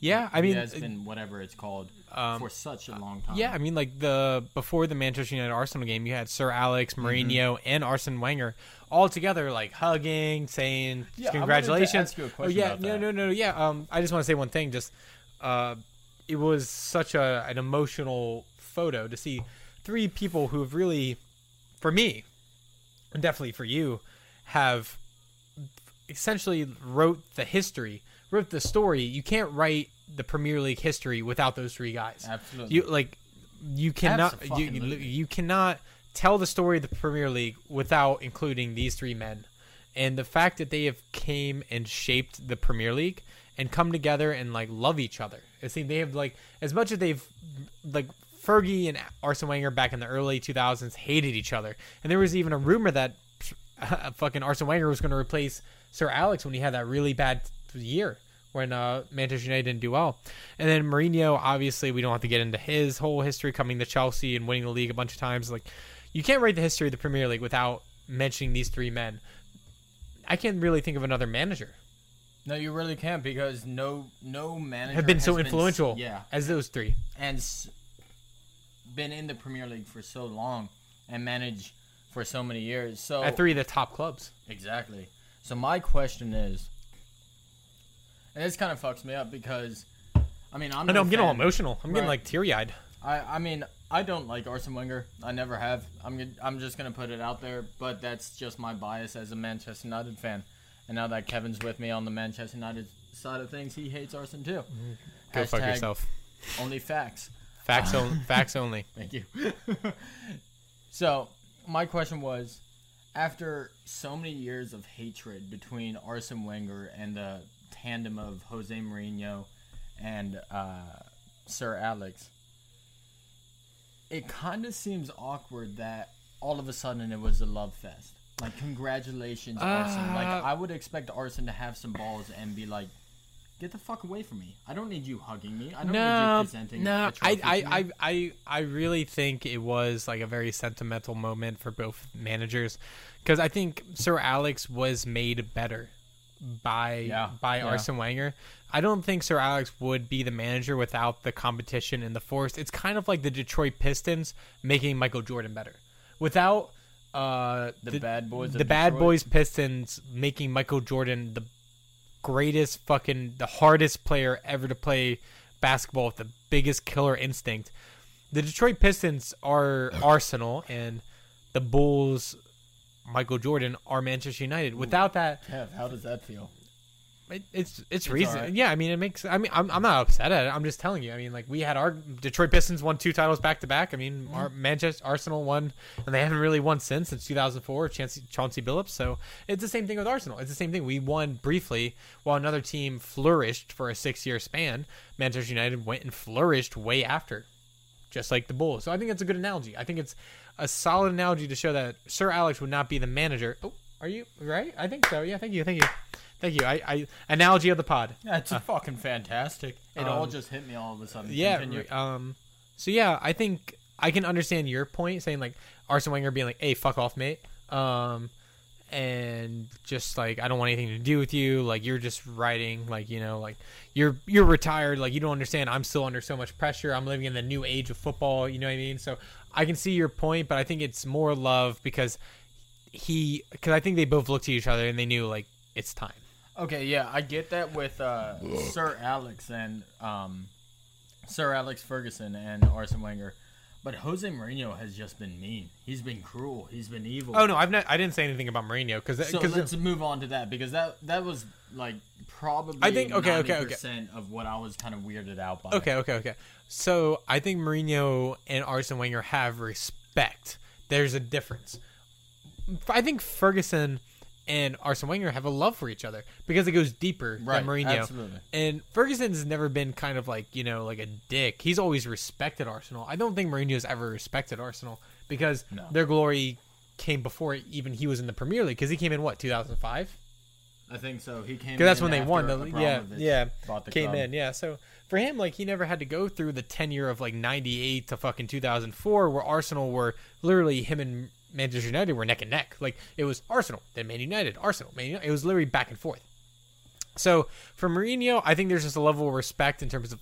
yeah, I he mean, has been whatever it's called um, for such a long time. Yeah, I mean, like the before the Manchester United Arsenal game, you had Sir Alex, Mm-hmm. Mourinho, and Arsene Wenger all together, like hugging, saying Yeah, congratulations. ask you a oh yeah, no, no, no, yeah. Um, I just want to say one thing. Just, uh, it was such a an emotional photo to see three people who have really, for me, and definitely for you, have essentially wrote the history, wrote the story. You can't write the Premier League history without those three guys. Absolutely. You like you cannot you, Abso-fucking-lutely. you cannot tell the story of the Premier League without including these three men. And the fact that they have came and shaped the Premier League and come together and like love each other. I think they have like as much as they've like Fergie and Arsene Wenger back in the early 2000s hated each other. And there was even a rumor that fucking Arsene Wenger was going to replace Sir Alex when he had that really bad year when uh, Manchester United didn't do well. And then Mourinho, obviously, we don't have to get into his whole history coming to Chelsea and winning the league a bunch of times. Like, you can't write the history of the Premier League without mentioning these three men. I can't really think of another manager no, you really can't because no no manager have been so influential yeah, as those three. and been in the Premier League for so long and managed for so many years. So At three of the top clubs. Exactly. So my question is, and this kind of fucks me up because, I mean, I'm. I know no I'm getting all emotional. I'm getting like teary eyed. I, I mean, I don't like Arsene Wenger. I never have. I'm. I'm just gonna put it out there, but that's just my bias as a Manchester United fan. And now that Kevin's with me on the Manchester United side of things, he hates Arsene too. Mm-hmm. Go fuck yourself. Only facts. Facts, on, facts only. Thank you. so, my question was after so many years of hatred between Arsene Wenger and the tandem of Jose Mourinho and uh, Sir Alex, it kind of seems awkward that all of a sudden it was a love fest. Like, congratulations, Arsene. Like, Uh, I would expect Arsene to have some balls and be like, Get the fuck away from me! I don't need you hugging me. I don't need you presenting. no. a I, I, to me." I, I, I really think it was like a very sentimental moment for both managers, because I think Sir Alex was made better by Yeah, by yeah. Arsene Wenger. I don't think Sir Alex would be the manager without the competition and the force. It's kind of like the Detroit Pistons making Michael Jordan better, without uh, The bad boys the bad boys Pistons making Michael Jordan the greatest fucking the hardest player ever to play basketball with the biggest killer instinct. The Detroit Pistons are Arsenal and the Bulls Michael Jordan are Manchester United. Without that Kev, how does that feel? It, it's it's reason. alright. Yeah, I mean it makes. I mean I'm I'm not upset at it. I'm just telling you. I mean like we had our Detroit Pistons won two titles back to back. I mean mm-hmm. our Manchester Arsenal won, and they haven't really won since since 2004. Chauncey, Chauncey Billups. So it's the same thing with Arsenal. It's the same thing. We won briefly while another team flourished for a six year span. Manchester United went and flourished way after, just like the Bulls. So I think it's a good analogy. I think it's a solid analogy to show that Sir Alex would not be the manager. Oh, are you right? I think so. Yeah, thank you, thank you, thank you. I, I analogy of the pod. That's fucking fantastic. It all um, just hit me all of a sudden. Yeah, Continue. um, so yeah, I think I can understand your point saying like Arsene Wenger being like, "Hey, fuck off, mate," um, and just like I don't want anything to do with you. Like you're just writing, like you know, like you're you're retired. Like you don't understand. I'm still under so much pressure. I'm living in the new age of football. You know what I mean? So I can see your point, but I think it's more love because he because I think they both looked at each other and they knew like it's time. Okay, yeah, I get that with uh, Sir Alex and um, Sir Alex Ferguson and Arsene Wenger, but Jose Mourinho has just been mean. He's been cruel. He's been evil. Oh no, I've not. I didn't say anything about Mourinho because So let's move on to that because that that was like probably I think- okay, okay, okay. percent of what I was kind of weirded out by. Okay, okay, okay. So I think Mourinho and Arsene Wenger have respect. There's a difference. I think Ferguson and Arsene Wenger have a love for each other because it goes deeper Right, than Mourinho. absolutely. And Ferguson's never been kind of like, you know, like a dick. He's always respected Arsenal. I don't think Mourinho's ever respected Arsenal because No. their glory came before even he was in the Premier League because he came in what, 2005? I think so. He came Because that's when they won the yeah yeah came club. in yeah. So for him, like he never had to go through the tenure of like '98 to fucking 2004, where Arsenal were literally him and Manchester United were neck and neck. Like it was Arsenal, then Man United, Arsenal, Man United. It was literally back and forth. So for Mourinho, I think there's just a level of respect in terms of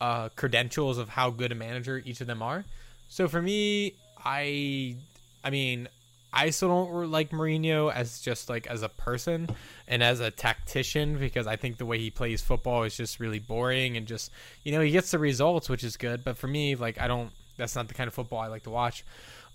uh, credentials of how good a manager each of them are. So for me, I, I mean, I still don't like Mourinho as just like as a person and as a tactician because I think the way he plays football is just really boring and just you know he gets the results which is good, but for me like I don't. That's not the kind of football I like to watch.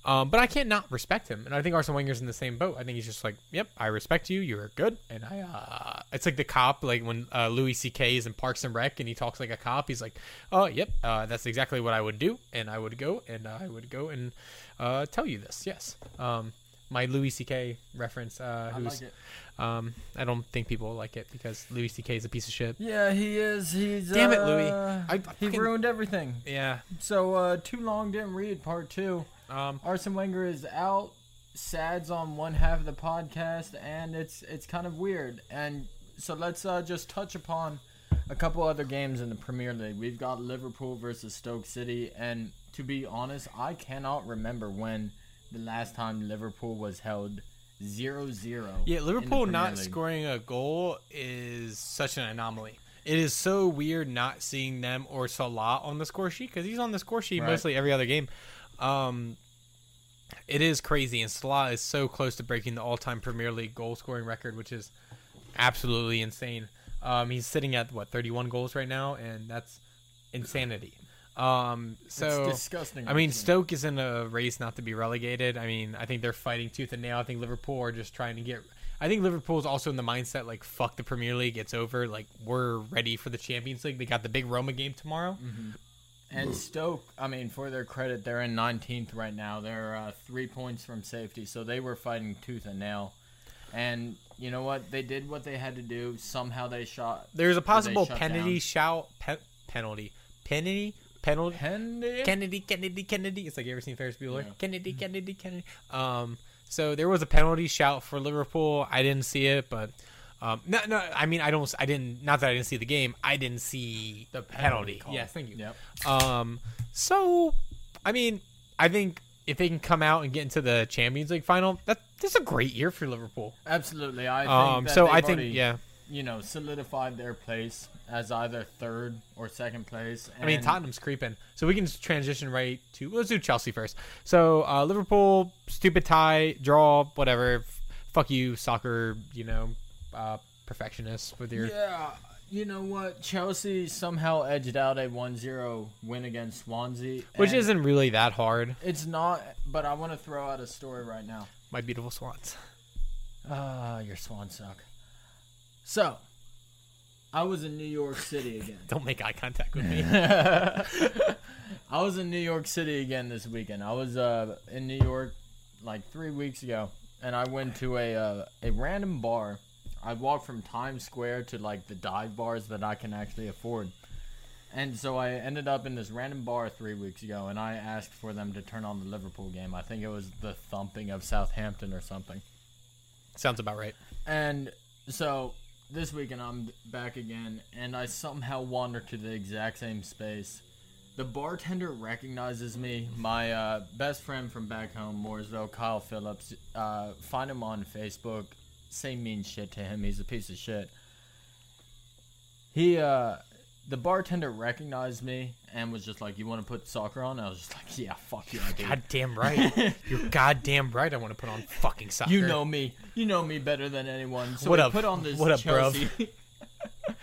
Um, but I can't not respect him, and I think Arsene Wenger's in the same boat. I think he's just like, "Yep, I respect you. You're good." And I, uh, it's like the cop, like when uh, Louis C.K. is in Parks and Rec, and he talks like a cop. He's like, "Oh, yep, uh, that's exactly what I would do, and I would go, and I would go and uh, tell you this." Yes, um, my Louis C.K. reference. Uh, I who's, like it. Um, I don't think people like it because Louis C.K. is a piece of shit. Yeah, he is. He's Damn it, uh, Louis. I he fucking- ruined everything. Yeah. So uh, too long didn't read part two. Um, Arsene Wenger is out. Sad's on one half of the podcast, and it's it's kind of weird. And so let's uh, just touch upon a couple other games in the Premier League. We've got Liverpool versus Stoke City, and to be honest, I cannot remember when the last time Liverpool was held 0-0. Yeah, Liverpool not League. scoring a goal is such an anomaly. It is so weird not seeing them or Salah on the score sheet because he's on the score sheet Right. mostly every other game. Um, it is crazy, and Salah is so close to breaking the all-time Premier League goal scoring record, which is absolutely insane. Um, he's sitting at what 31 goals right now, and that's insanity. Um, so it's disgusting. I mean. Stoke is in a race not to be relegated. I mean, I think they're fighting tooth and nail. I think Liverpool are just trying to get. I think Liverpool's also in the mindset like fuck the Premier League, it's over. Like we're ready for the Champions League. They got the big Roma game tomorrow. And Stoke, I mean, for their credit, they're in 19th right now. They're uh, three points from safety, so they were fighting tooth and nail. And you know what? They did what they had to do. Somehow they shot. There's a possible penalty down. shout pe- penalty penalty penalty Penalty. Kennedy, Kennedy, Kennedy. It's like you ever seen Ferris Bueller? Yeah. Kennedy, Kennedy, Kennedy. Um, so there was a penalty shout for Liverpool. I didn't see it, but um, no, no. I mean, I don't. I didn't. Not that I didn't see the game. I didn't see The penalty. call. Yes, thank you. Yep. Um, so I mean, I think if they can come out and get into the Champions League final, that that's a great year for Liverpool. Absolutely. I think Um, so I think already, yeah. you know, solidified their place as either third or second place. I mean, Tottenham's creeping, so we can just transition right to let's do Chelsea first. So uh, Liverpool, stupid tie, draw, whatever. F- fuck you, soccer. You know, uh, perfectionists with your. Yeah, you know what? Chelsea somehow edged out a 1-0 win against Swansea, Which isn't really that hard. It's not, but I want to throw out a story right now. My beautiful swans. Ah, your swans suck. So, I was in New York City again. Don't make eye contact with me. I was in New York City again this weekend. I was uh, in New York like three weeks ago, and I went to a uh, a random bar. I walked from Times Square to like the dive bars that I can actually afford. And so I ended up in this random bar three weeks ago, and I asked for them to turn on the Liverpool game. I think it was the thumping of Southampton or something. Sounds about right. And so this weekend I'm back again, and I somehow wander to the exact same space The bartender recognizes me. My uh, best friend from back home, Mooresville, Kyle Phillips. Uh, find him on Facebook. Say mean shit to him. He's a piece of shit. He, uh, the bartender recognized me and was just like, "You want to put soccer on?" I was just like, "Yeah, fuck you, yeah, dude." Goddamn right. You're goddamn right. I want to put on fucking soccer. You know me. You know me better than anyone. So What he up? put on this What up, bruv? Chelsea.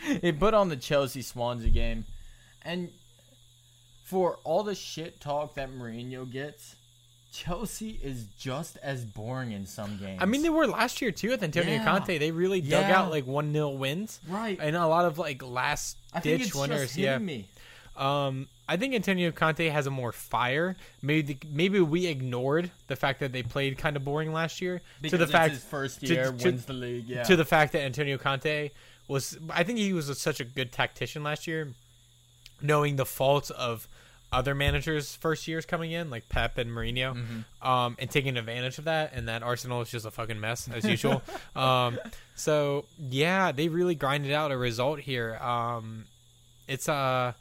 he put on the Chelsea Swansea game, and for all the shit talk that Mourinho gets, Chelsea is just as boring in some games. I mean, they were last year too with Antonio Yeah. Conte. They really dug Yeah. out like one 0 wins, right? and a lot of like last I think ditch winners. Yeah. me. Um, I think Antonio Conte has a more fire. Maybe the, maybe we ignored the fact that they played kind of boring last year Because to the it's fact his first to- year to- wins the league. Yeah. to the fact that Antonio Conte was. I think he was a, such a good tactician last year, knowing the faults of other managers' first years coming in, like Pep and Mourinho, Mm-hmm. um, and taking advantage of that. And that Arsenal is just a fucking mess as usual. um, so yeah, they really grinded out a result here. Um, it's uh,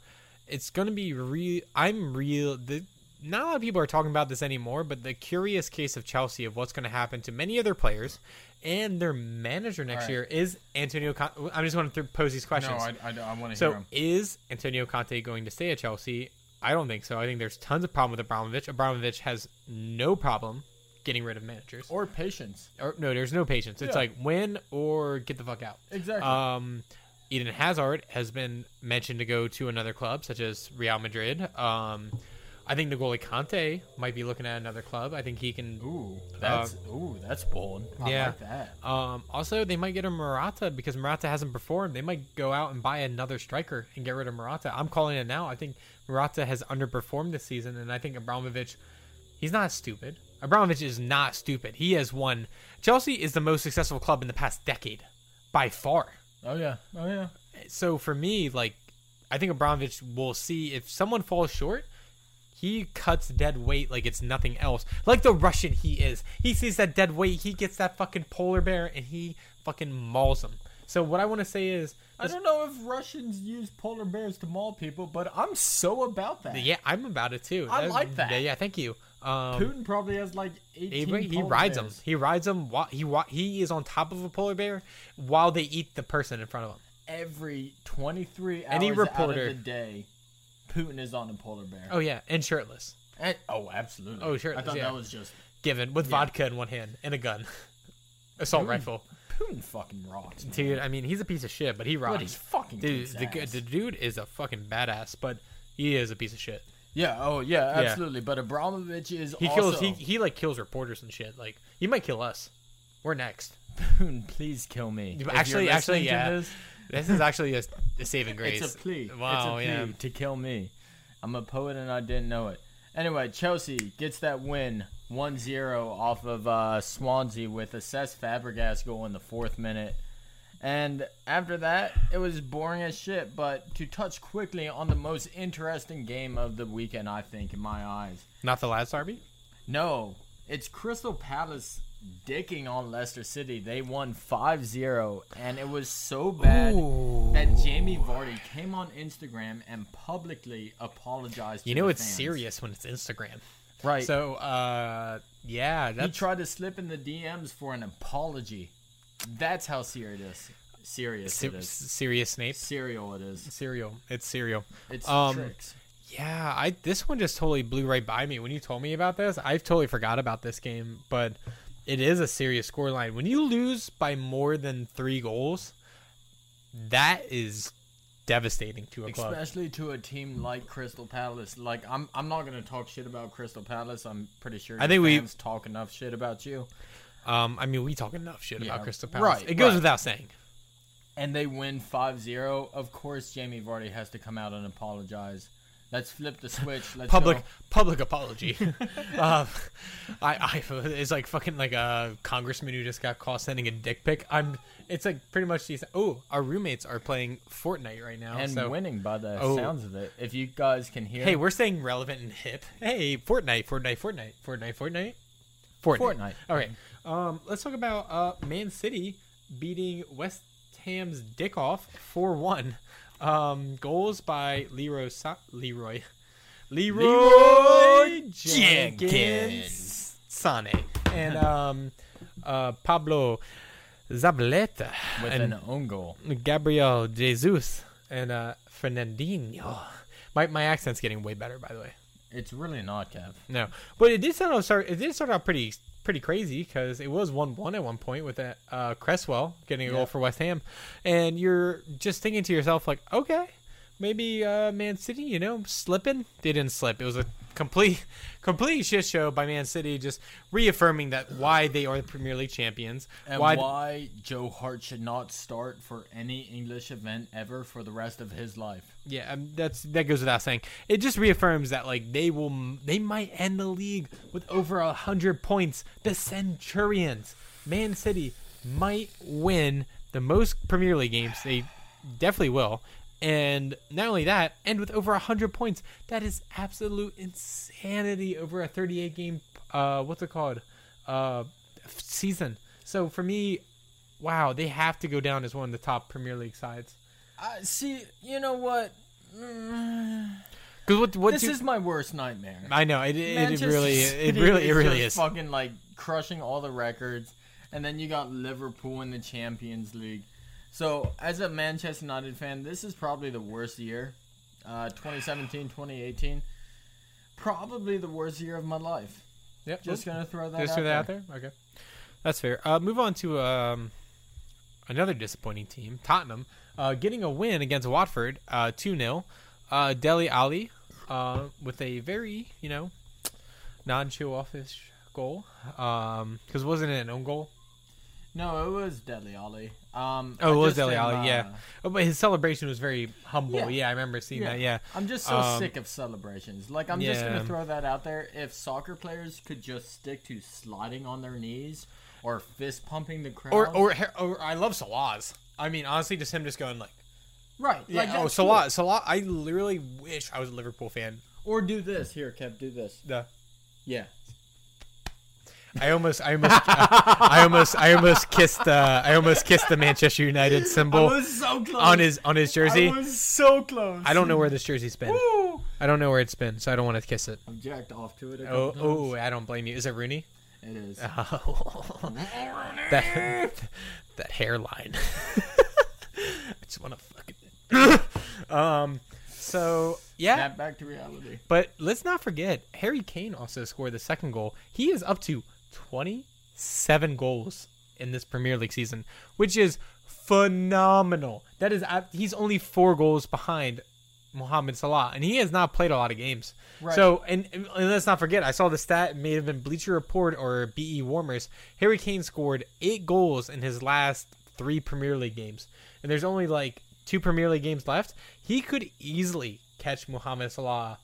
it's gonna be real. I'm real. The not a lot of people are talking about this anymore, but the curious case of Chelsea of what's going to happen to many other players and their manager next right. year is Antonio. Con- I'm just going to pose these questions. no. I, I, I want to hear so is Antonio Conte going to stay at Chelsea? I don't think so. I think there's tons of problem with Abramovich. Abramovich has no problem getting rid of managers. Or patience. Or no, there's no patience. It's Yeah. like win or get the fuck out. Exactly. Um, Eden Hazard has been mentioned to go to another club, such as Real Madrid. Um, I think N'Golo Kanté might be looking at another club. I think he can. ooh, that's ooh, that's bold. I uh, yeah. like that. Um, also, they might get a Morata because Morata hasn't performed. They might go out and buy another striker and get rid of Morata. I'm calling it now. I think Morata has underperformed this season, and I think Abramovich, he's not stupid. Abramovich is not stupid. He has won. Chelsea is the most successful club in the past decade, by far. Oh yeah. Oh yeah. So for me, like, I think Abramovich will see if someone falls short. He cuts dead weight like it's nothing else. Like the Russian he is. He sees that dead weight, he gets that fucking polar bear, and he fucking mauls him. So what I want to say is, I don't know if Russians use polar bears to maul people, but I'm so about that. yeah, I'm about it too. I like that. Yeah, yeah, thank you. Um, Putin probably has like 18 he, he rides them. He rides them. While, he he is on top of a polar bear while they eat the person in front of him. Every 23 hours Any out reporter- of the day, Putin is on a polar bear. Oh yeah, and shirtless, And- oh, absolutely. Oh, sure, I thought yeah. that was just given with Yeah. vodka in one hand and a gun, assault Putin rifle. Putin fucking rocks. man. Dude, I mean, he's a piece of shit, but he rocks. But he's fucking Dude, the, the dude is a fucking badass, but he is a piece of shit. Yeah, oh yeah, Yeah. absolutely. But Abramovich is He also kills. He he like kills reporters and shit. Like he might kill us. We're next. Putin, please kill me. Actually, actually, yeah. this, This is actually a, a saving grace. It's a plea. Wow, it's a yeah. plea to kill me. I'm a poet and I didn't know it. Anyway, Chelsea gets that win 1-0 off of uh, Swansea with a Cesc Fabregas goal in the fourth minute. And after that, it was boring as shit. But to touch quickly on the most interesting game of the weekend, I think, in my eyes. Not the Lads Derby. No, it's Crystal Palace dicking on Leicester City. They won 5-0, and it was so bad that Jamie Vardy came on Instagram and publicly apologized. You know it's fans. serious when it's Instagram. right? So, uh, yeah, he tried to slip in the DMs for an apology. That's how serious, serious se- it is. serious Snape. Serial it is. Cereal. It's cereal. It's Um, tricks. Yeah, I this one just totally blew right by me when you told me about this. I've totally forgot about this game, but it is a serious scoreline. When you lose by more than three goals, that is devastating to a club. Especially to a team like Crystal Palace. Like I'm, I'm not gonna talk shit about Crystal Palace. I'm pretty sure. I think we- talk enough shit about you. Um, I mean, we talk enough shit Yeah, about Crystal Palace. right, it goes right. without saying. and they win 5-0, of course Jamie Vardy has to come out and apologize. Let's flip the switch. Let's Public go. public apology. um, I, I it's like fucking like a congressman who just got caught sending a dick pic. I'm. It's like pretty much these. Oh, our roommates are playing Fortnite right now. and so winning by the Oh. sounds of it. If you guys can hear, Hey, we're staying relevant and hip. Hey, Fortnite, Fortnite, Fortnite, Fortnite, Fortnite, Fortnite. Fortnite. Okay, um, let's talk about uh, Man City beating West Ham's dick off four one. Um, goals by Leroy Sa- Leroy Leroy, Leeroy Jenkins, Jenkins. Sane, and um, uh, Pablo Zabaleta, with and an own goal. Gabriel Jesus, and uh, Fernandinho. My my accent's getting way better, by the way. It's really not, Kev. No, but it did start out start. It did start out pretty pretty crazy because it was one one at one point with that uh, Cresswell getting a Yeah. goal for West Ham, and you're just thinking to yourself like, okay, maybe uh, Man City, you know, slipping. They didn't slip. It was a complete complete shit show by Man City, just reaffirming that why they are the Premier League champions. And why why, Joe Hart should not start for any English event ever for the rest of his life. Yeah, um, that's that goes without saying. It just reaffirms that like they will, they might end the league with over a hundred points. The Centurions, Man City, might win the most Premier League games. They definitely will, and not only that, end with over a hundred points. That is absolute insanity over a thirty-eight game. Uh, what's it called? Uh, season. So for me, wow, they have to go down as one of the top Premier League sides. I see. You know what? Because what what this do- is my worst nightmare. I know it. It, it really, it really, it is really just is. fucking like crushing all the records, and then you got Liverpool in the Champions League. So, as a Manchester United fan, this is probably the worst year. Uh, 2017, 2018, probably the worst year of my life. Yep. Just gonna throw that. just out throw that there. out there. Okay, that's fair. Uh, move on to um, another disappointing team, Tottenham, uh, getting a win against Watford, uh, two 0 uh, Dele Alli, uh, with a very you know non-show offish goal. Um, because wasn't it an own goal? No, it was Dele Alli. Um, Oh, it was just Ali. Alli, yeah. uh, Oh, but his celebration was very humble. Yeah, Yeah. I remember seeing that. Yeah. I'm just so Um, sick of celebrations. Like, I'm just gonna throw that out there. If soccer players could just stick to sliding on their knees or fist pumping the crowd, Or, or, or, I love Salah's. I mean, honestly, just him just going like, right, yeah. like oh, Salah, cool. Salah. I literally wish I was a Liverpool fan. Or do this here, Kev. Do this. The Yeah. I almost, I almost, I almost, I almost kissed, uh, I almost kissed the Manchester United symbol so on his on his jersey. I was so close. I don't know where this jersey's been. Woo! I don't know where it's been, so I don't want to kiss it. I'm jacked off to it. Oh, oh, I don't blame you. Is it Rooney? It is. Oh, that that hairline. I just want to fucking. um. So yeah, Snap back to reality. but let's not forget Harry Kane also scored the second goal. He is up to twenty-seven goals in this Premier League season, which is phenomenal. That is, he's only four goals behind Mohamed Salah, and he has not played a lot of games. Right. So, and, and let's not forget, I saw the stat. It may have been Bleacher Report or BE Warmers. Harry Kane scored eight goals in his last three Premier League games, and there's only like two Premier League games left. He could easily catch Mohamed Salah,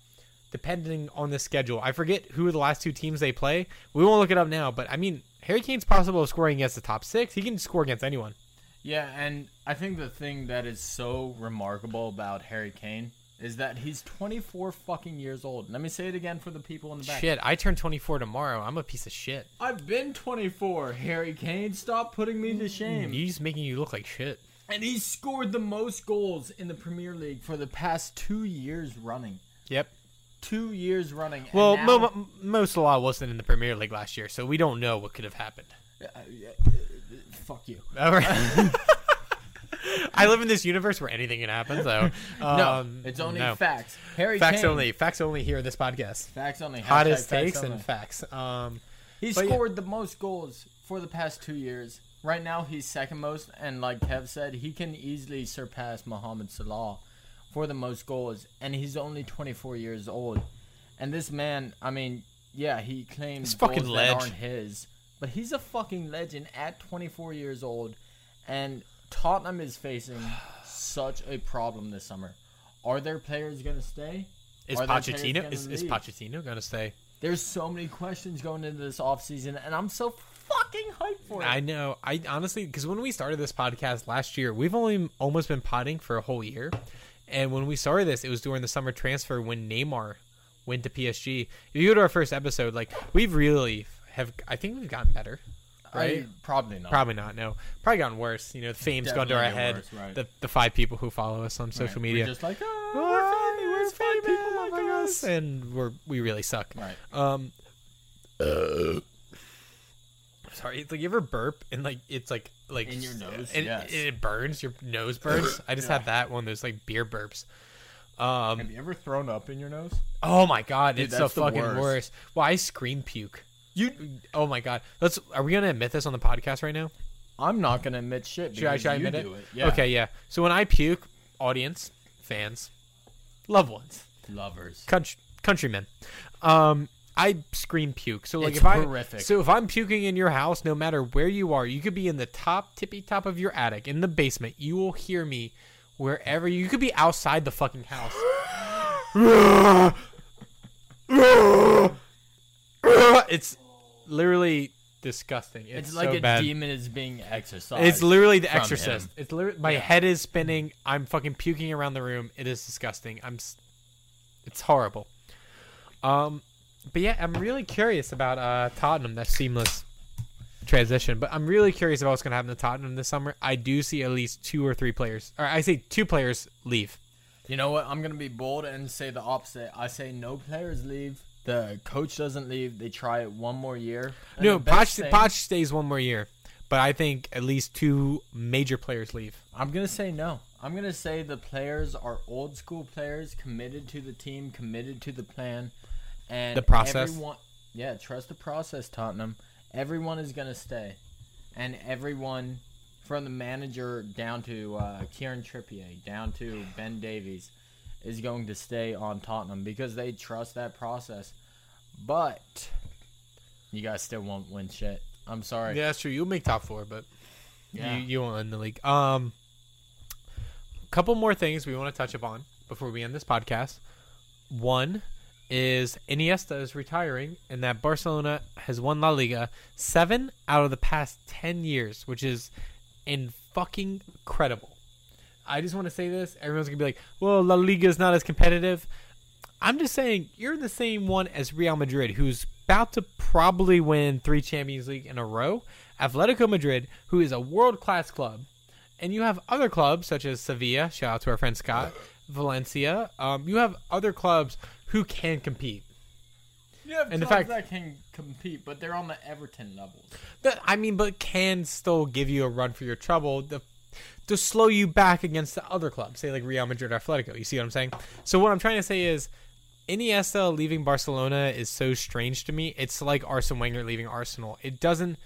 depending on the schedule. I forget who the last two teams they play. We won't look it up now, but I mean, Harry Kane's possible of scoring against the top six. He can score against anyone. Yeah, and I think the thing that is so remarkable about Harry Kane is that he's 24 fucking years old. Let me say it again for the people in the back. Shit, I turn 24 tomorrow. I'm a piece of shit. I've been 24, Harry Kane. Stop putting me to shame. He's making you look like shit. And he's scored the most goals in the Premier League for the past two years running. Yep. Two years running. Well, now- Mo, Mo, Salah wasn't in the Premier League last year, so we don't know what could have happened. Uh, fuck you. All right. I live in this universe where anything can happen, so No, um, it's only no. facts. Harry facts Kane, only. Facts only here in this podcast. Facts only. Hottest Hashtag takes only. and facts. Um, He But yeah. scored the most goals for the past two years. Right now, he's second most, and like Kev said, he can easily surpass Mohamed Salah for the most goals, and he's only 24 years old. And this man, I mean, yeah, he claims goals that aren't his, but he's a fucking legend at 24 years old, and Tottenham is facing such a problem this summer. Are their players gonna stay? is Are Pochettino gonna is, is? Pochettino gonna stay? There's so many questions going into this offseason, and I'm so fucking hyped for it. I know. I honestly, because when we started this podcast last year, we've only almost been potting for a whole year, and when we started this, it was during the summer transfer when Neymar went to PSG. If you go to our first episode, like we've really have, I think we've gotten better. Right? I- probably not. Probably not. No, probably gotten worse. You know, the fame's gone to our head. worse, right. the the five people who follow us on social Right. media. We're just like, oh, We're we're family, we're famous, people like like us, us. and we're we really suck. Right. Um. uh, sorry, it's like you ever burp and like it's like like In your nose? and Yes. it burns. Your nose burns. I just Yeah. had that one. Those like beer burps. Um. Have you ever thrown up in your nose? Oh my god, Dude, it's the the fucking worst. worst. Well, I scream puke. You. Oh my god. Let's. Are we gonna admit this on the podcast right now? I'm not gonna admit shit. Should I, because should I you admit do it? it? Yeah. Okay, yeah. So when I puke, audience, fans, loved ones, Lovers. country, countrymen, um, I scream puke. So like It's if I horrific. so if I'm puking in your house, no matter where you are, you could be in the top tippy top of your attic, in the basement, you will hear me wherever you could be outside the fucking house. it's literally disgusting. It's, It's, like so a bad. demon is being exorcised. It's literally The Exorcist. him. It's literally my Yeah. head is spinning. I'm fucking puking around the room. It is disgusting. I'm. It's horrible. Um, but yeah, I'm really curious about uh Tottenham. That seamless transition. But I'm really curious about what's gonna happen to Tottenham this summer. I do see at least two or three players, or I say two players leave. You know what? I'm gonna be bold and say the opposite. I say no players leave. The coach doesn't leave. They try it one more year. And no, Poch, thing- Poch stays one more year, but I think at least two major players leave. I'm gonna say no. I'm gonna say the players are old school players, committed to the team, committed to the plan, and The process. Everyone, yeah, trust the process, Tottenham. Everyone is gonna stay, and everyone, from the manager down to uh, Kieran Trippier, down to Ben Davies, is going to stay on Tottenham because they trust that process. But you guys still won't win shit. I'm sorry. Yeah, that's true. You'll make top four, but Yeah. you you won't win the league. Um, couple more things we want to touch upon before we end this podcast. One is Iniesta is retiring, and that Barcelona has won La Liga seven out of the past ten years, which is in fucking incredible. I just want to say this. Everyone's gonna be like, "Well, La Liga is not as competitive." I'm just saying you're the same one as Real Madrid, who's about to probably win three Champions League in a row. Atletico Madrid, who is a world class club, and you have other clubs such as Sevilla. Shout out to our friend Scott, Valencia. Um, you have other clubs who can compete. You have And the fact- that can compete, but they're on the Everton levels. That I mean, but can still give you a run for your trouble. The to slow you back against the other clubs, say like Real Madrid, or Atletico. You see what I'm saying? So what I'm trying to say is, Iniesta leaving Barcelona is so strange to me. It's like Arsene Wenger leaving Arsenal. It doesn't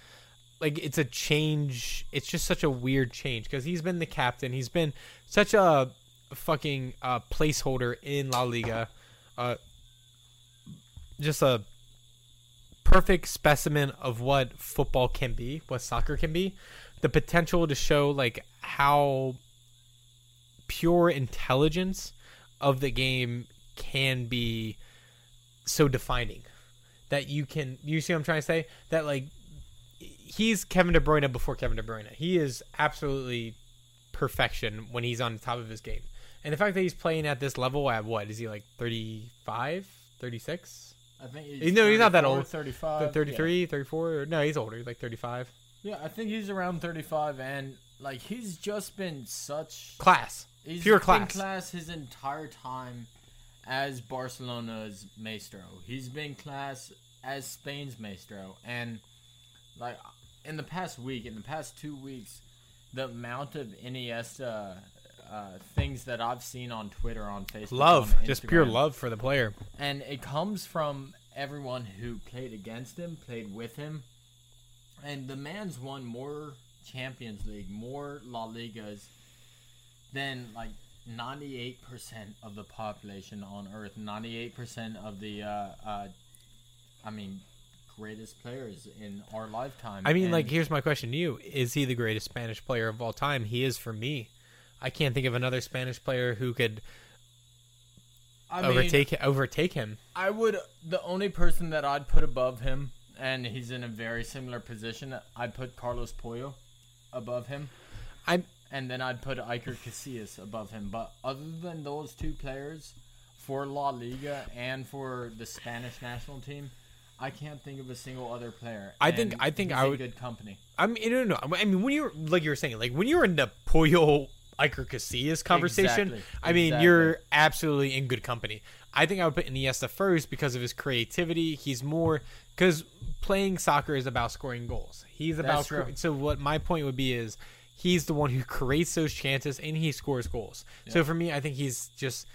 like it's a change. It's just such a weird change because he's been the captain. He's been such a fucking uh, placeholder in La Liga. Uh, just a perfect specimen of what football can be, what soccer can be. The potential to show like how pure intelligence of the game can be so defining that you can you see what I'm trying to say that like he's Kevin De Bruyne before Kevin De Bruyne. He is absolutely perfection when he's on the top of his game. And the fact that he's playing at this level at what is he like 35, 36? I think He's- no, he's not that old. 35. 33, 34? Or, no, he's older, he's like 35. Yeah. I think he's around 35, and like he's just been such Class. he's Pure been class. class his entire time as Barcelona's maestro. He's been class as Spain's maestro, and like in the past week, in the past two weeks, the amount of Iniesta. Uh, things that I've seen on Twitter, on Facebook, Love, on just pure love for the player. and it comes from everyone who played against him, played with him, and the man's won more Champions League, more La Ligas than like ninety-eight percent of the population on Earth. Ninety-eight percent of the, uh, uh, I mean, greatest players in our lifetime. I mean, And like, here's my question to you: Is he the greatest Spanish player of all time? He is for me. I can't think of another Spanish player who could I mean, overtake overtake him. I would the only person that I'd put above him, and he's in a very similar position. I'd put Carlos Puyol above him, I'm and then I'd put Iker Casillas above him. But other than those two players, for La Liga and for the Spanish national team, I can't think of a single other player. I think- I think he's I in would- good company. I mean, no, no, no. I mean, when you're like you were saying, like when you're in the Puyol Iker Casillas conversation, Exactly, I mean, exactly. you're absolutely in good company. I think I would put Iniesta first because of his creativity. He's more because playing soccer is about scoring goals. He's about so what my point would be is he's the one who creates those chances and he scores goals. So for me, I think he's just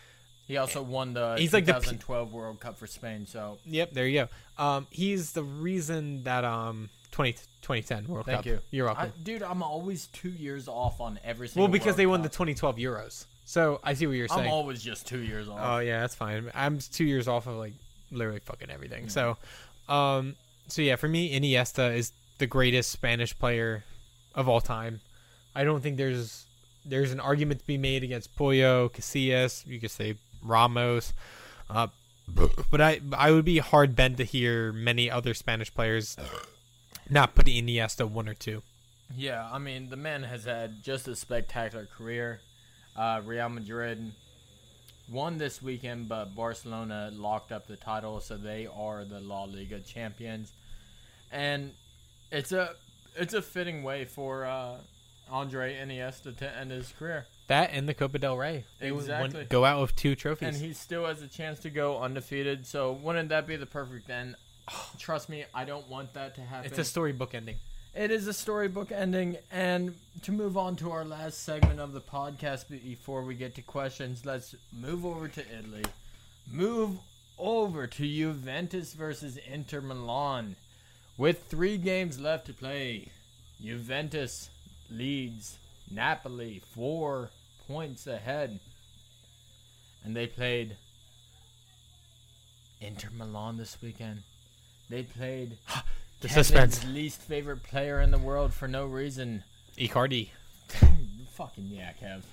He also won the He's like the 2012 World Cup for Spain. So Yep, there you go. Um, he's the reason that um 20, 2010 World thank Cup. you. You're I, welcome. dude, I'm always two years off on every single. well, because World they won the 2012 Euros. So I see what you're saying. I'm always just two years off. oh yeah, that's fine. I'm two years off of like literally fucking everything. So, um, so yeah, for me, Iniesta is the greatest Spanish player of all time. I don't think there's there's an argument to be made against Puyol, Casillas. You could say Ramos. Uh, but I I would be hard bent to hear many other Spanish players not put Iniesta one or two. Yeah, I mean, the man has had just a spectacular career. Uh, Real Madrid won this weekend, but Barcelona locked up the title, so they are the La Liga champions. And it's a it's a fitting way for uh, Andre Iniesta to end his career, That and the Copa del Rey. They Exactly. go out with two trophies. and he still has a chance to go undefeated. So wouldn't that be the perfect end? Trust me, I don't want that to happen. it's a storybook ending. It is a storybook ending, and to move on to our last segment of the podcast before we get to questions, let's move over to Italy. Move over to Juventus versus Inter Milan. With three games left to play, Juventus leads Napoli four points ahead. And they played Inter Milan this weekend. They played The Kevin's suspense. least favorite player in the world for no reason. Icardi. Fucking yeah, Kev.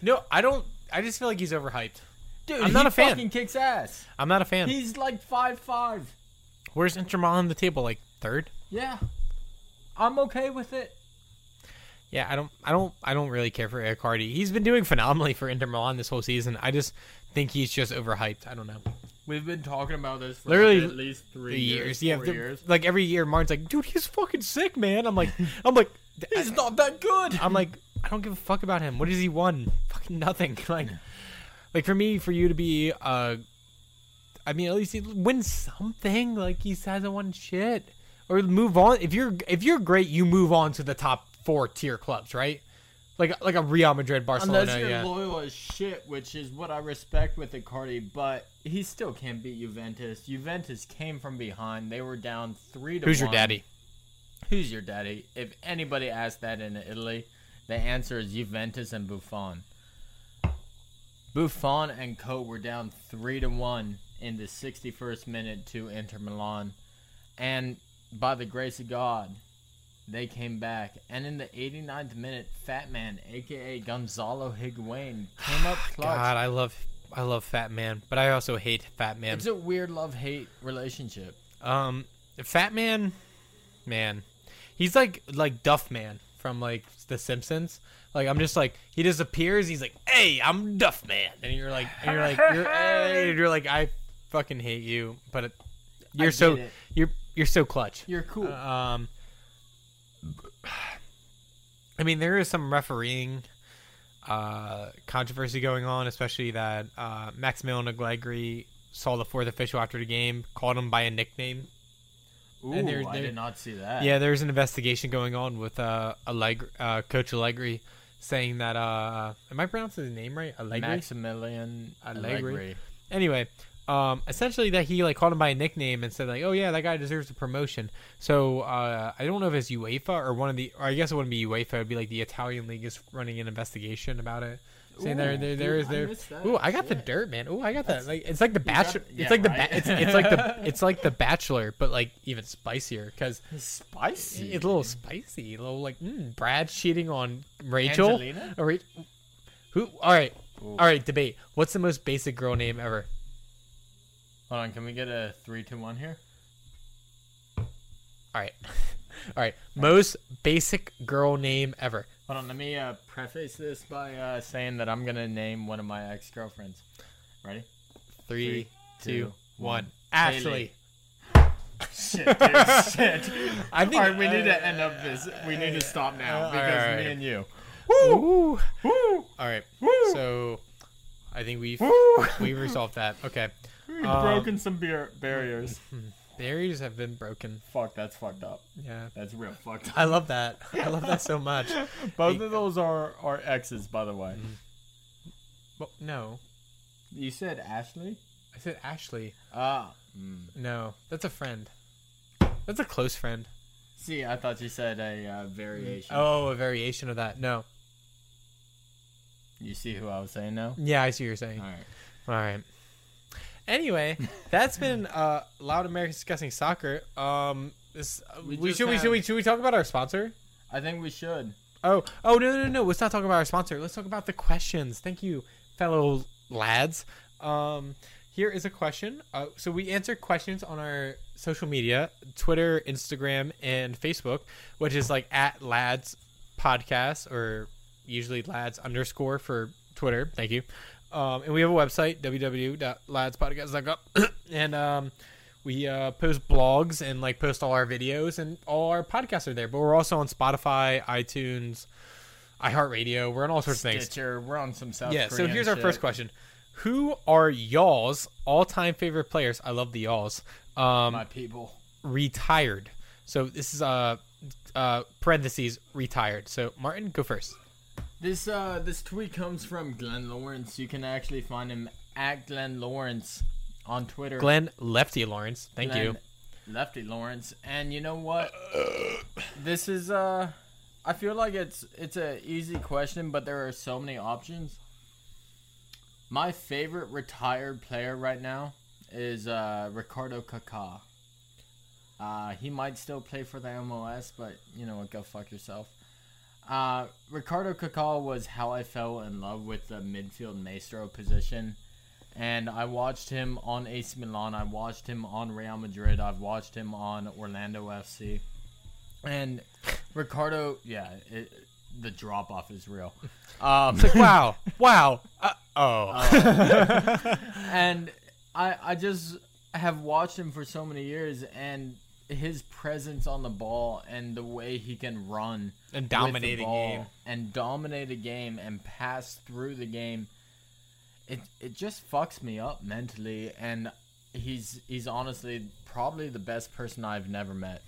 No, I don't. I just feel like he's overhyped. Dude, I'm not he a fan. fucking kicks ass. I'm not a fan. He's like five five. Where's Inter Milan on the table? Like third? Yeah, I'm okay with it. Yeah, I don't. I don't. I don't really care for Icardi. He's been doing phenomenally for Inter Milan this whole season. I just think he's just overhyped. I don't know. We've been talking about this for Literally like at least three years. years, yeah. years. Like every year, Martin's like, dude, he's fucking sick, man. I'm like, I'm like, He's not that good. I'm like, I don't give a fuck about him. What has he won? Fucking nothing. Like, like for me, for you to be, uh, I mean, at least he win something. Like he hasn't won shit, or move on. If you're if you're great, you move on to the top four tier clubs, right? Like like a Real Madrid, Barcelona. Unless you're yeah. loyal as shit, which is what I respect with Icardi, but he still can't beat Juventus. Juventus came from behind; they were down three to. One Who's your daddy? Who's your daddy? If anybody asked that in Italy, the answer is Juventus and Buffon. Buffon and Co were down three to one in the 61st minute to Inter Milan, and by the grace of God, they came back. And in the 89th minute, Fat Man, aka Gonzalo Higuain, came up clutch. God, I love I love Fat Man, but I also hate Fat Man. It's a weird love hate relationship. Um, Fat Man, man, he's like like Duff Man from like The Simpsons. Like I'm just like he disappears. He's like, "Hey, I'm Duff Man," and you're like, and you're like, you're, hey, and you're like, I fucking hate you, but it, you're so it. you're you're so clutch. You're cool. Um, I mean, there is some refereeing uh, controversy going on, especially that uh, Maximilian Allegri saw the fourth official after the game, called him by a nickname. Ooh, and there- I did not see that. Yeah, there's an investigation going on with uh, Allegri, uh, Coach Allegri saying that. Uh, am I pronouncing his name right? Allegri. Maximilian Allegri. Allegri. anyway, um, essentially that he like called him by a nickname and said like, "Oh yeah, that guy deserves a promotion." So uh, I don't know if it's UEFA or one of the, or I guess it wouldn't be UEFA. It'd be like the Italian league is running an investigation about it. Saying there, there, there is there. Ooh, I got the dirt, man. Ooh, I got that. Like it's like the got- bachelor. yeah, it's like the ba- it's, it's like the it's like the Bachelor, but like even spicier because Spicy. it's a little spicy. A little like mm, Brad cheating on Rachel. Angelina? Or who? All right, Ooh. all right. Debate. What's the most basic girl name ever? Hold on, can we get a three, two, one here? All right. All right. Most basic girl name ever. Hold on, let me uh, preface this by uh, saying that I'm gonna name one of my ex girlfriends. Ready? Three, Three, two, two, one. one. Ashley. Shit, dude, shit. I think- All right, we need to end up this. We need to stop now Uh, because alright. me and you. Woo! Woo! All right. Woo! So, I think we've we resolved that. Okay. We've Um, broken some beer barriers. Barriers have been broken. Fuck, that's fucked up. Yeah. That's real fucked up. I love that. I love that so much. Both of those are are exes, by the way. Well, no, You said Ashley. I said Ashley. Ah. mm. No, that's a friend. That's a close friend. See, I thought you said a uh, variation. Oh, a variation of that. No. You see who I was saying now? Yeah, I see what you're saying. All right. All right. Anyway, that's been uh, loud Americans discussing soccer. Um, this uh, We we, just should we should we should we talk about our sponsor? I think we should. Oh, oh no, no, no, no. Let's not talk about our sponsor. Let's talk about the questions. Thank you, fellow lads. Um, here is a question. Uh, so we answer questions on our social media, Twitter, Instagram, and Facebook, which is like at lads podcast or usually lads underscore for Twitter. Thank you. Um, and we have a website, www.ladspodcast.com. and um, we uh, post blogs and like post all our videos and all our podcasts are there. But we're also on Spotify, iTunes, iHeartRadio. We're on all sorts of things. We're on some South. Yeah. So Korean here's our first question: Who are y'all's all-time favorite players? I love the y'all's. Um, My people. retired. So this is uh, uh, parentheses retired. So Martin, go first. This uh this tweet comes from Glenn Lawrence. You can actually find him at Glenn Lawrence on Twitter. Glenn Lefty Lawrence. Thank you. Lefty Lawrence. And you know what? this is uh I feel like it's it's a easy question, but there are so many options. My favorite retired player right now is uh Ricardo Kaká. Uh he might still play for the MLS, but you know what, go fuck yourself. Uh, Ricardo Kaká was how I fell in love with the midfield maestro position. And I watched him on AC Milan. I watched him on Real Madrid. I've watched him on Orlando FC. And Ricardo, yeah, it, the drop off is real. Um, It's like wow, wow. Uh, oh. and I I just have watched him for so many years and his presence on the ball and the way he can run and dominate a ball game. and dominate a game and pass through the game it it just fucks me up mentally and he's he's honestly probably the best person I've never met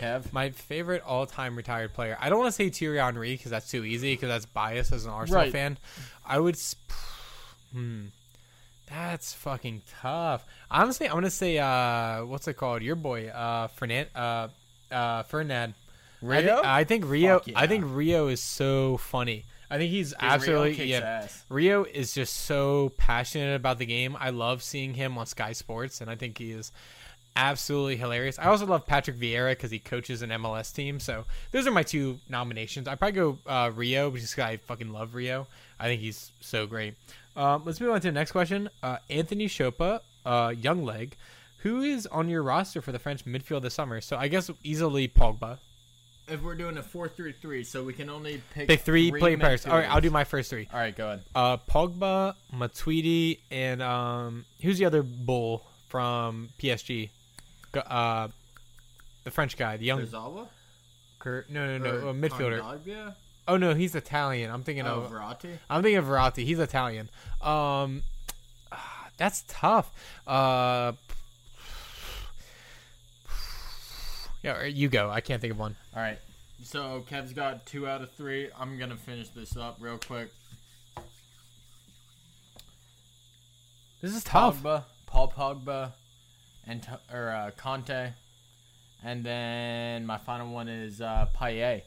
Kev My favorite all-time retired player. I don't want to say Thierry Henry because that's too easy because that's biased as an Arsenal Right. fan. I would. Sp- hmm. That's fucking tough. Honestly, I'm gonna say uh, what's it called? Your boy, uh, Fernand, uh, uh, Fernand. I, thi- Rio? I think Rio. Fuck I think Rio is so funny. I think he's Rio absolutely kicks yeah. ass. Rio is just so passionate about the game. I love seeing him on Sky Sports, and I think he is absolutely hilarious. I also love Patrick Vieira because he coaches an MLS team. So those are my two nominations. I probably go uh, Rio because I fucking love Rio. I think he's so great. Um, let's move on to the next question. Uh, Anthony Chopa, uh, young leg, who is on your roster for the French midfield this summer? So I guess easily Pogba. if we're doing a 4-3-3 so we can only pick Pick three, play players. All right, I'll do my first three. all right go ahead Uh, Pogba, Matuidi, and um, who's the other bull from PSG? Go- Uh, the French guy, the young. Kurzawa? Cur- no, no, no, Or a midfielder. Kondogbia? Oh no, he's Italian. I'm thinking Oh, of. Verratti? I'm thinking of Verratti. He's Italian. Um, that's tough. Uh, yeah, you go. I can't think of one. All right. So Kev's got two out of three. I'm gonna finish this up real quick. This is tough. Pogba, Paul Pogba, and or uh, Conte, and then my final one is uh, Payet.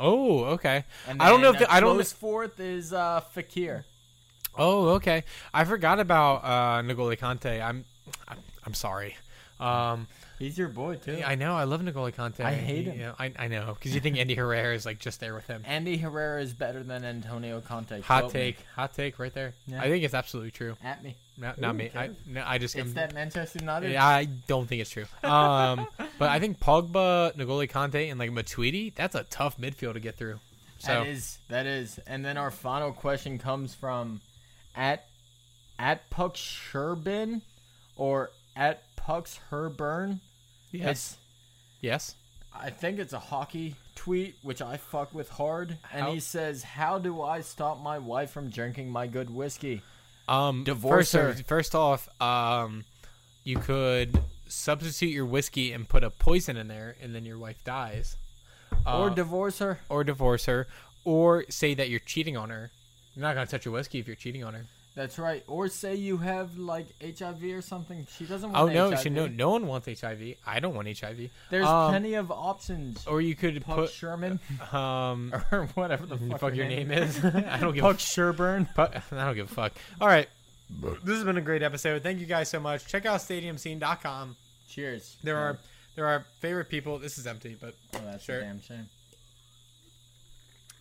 Oh, okay. And I don't know if the, I don't. close fourth is uh, Fekir. Oh, okay. I forgot about uh, N'Golo Kanté. I'm, I'm, I'm sorry. Um, He's your boy too. I know. I love N'Golo Kanté. I hate him. yeah, I, I know because you think Ander Herrera is like just there with him. Ander Herrera is better than Antonio Conte. Hot Quote me. take. Hot take right there. Yeah. I think it's absolutely true. at me. Not, not Ooh, me. I, no, I just. It's I'm- that Manchester United. Yeah, I don't think it's true. Um, but I think Pogba, N'Golo Kanté, and like Matuidi, that's a tough midfield to get through. So That is that is. And then our final question comes from at at Puck Sherbin or at Pucks Herburn. yes, yes. I think it's a hockey tweet, which I fuck with hard, and How- he says, "How do I stop my wife from drinking my good whiskey?" Um, Divorce first, her. first off, um, you could substitute your whiskey and put a poison in there, and then your wife dies. Uh, or divorce her. or divorce her, or say that you're cheating on her. You're not gonna touch your whiskey if you're cheating on her. That's right. Or say you have like HIV or something. She doesn't want Oh no, HIV. she, no, no one wants HIV. I don't want HIV. There's Um, plenty of options. Or you could Puck put Sherman um, or whatever the fuck, fuck your her name is. I don't give a Puck Sherburn. But I don't give a fuck. All right. This has been a great episode. Thank you guys so much. Check out stadiumscene.com. Cheers. There are there are favorite people. This is empty, but Oh, that's sure. a damn shame.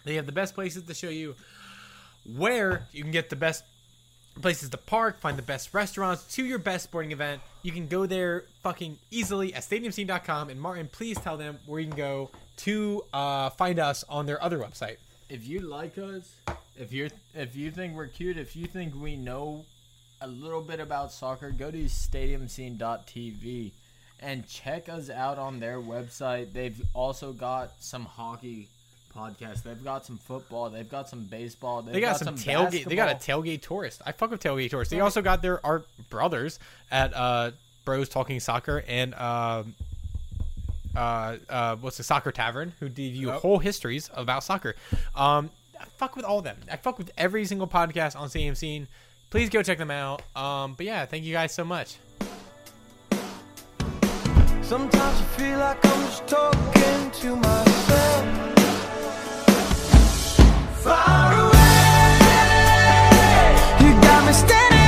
they have the best places to show you where you can get the best places to park, find the best restaurants to your best sporting event. You can go there fucking easily at stadiumscene.com. And Martin, please tell them where you can go to uh, find us on their other website. If you like us, if you if you think we're cute, if you think we know a little bit about soccer, go to stadiumscene.tv and check us out on their website. They've also got some hockey podcasts. They've got some football. They've got some baseball. They've They got, some tailgate. They got a tailgate tourist. I fuck with tailgate tourists. They also got their our brothers at uh, Bros Talking Soccer and um, uh, uh, what's the soccer tavern who give you Yep. whole histories about soccer. Um, I fuck with all of them. I fuck with every single podcast on CM Scene. Please go check them out. Um, but yeah, thank you guys so much. Sometimes I feel like I'm just talking to myself. Far away, you got me standing.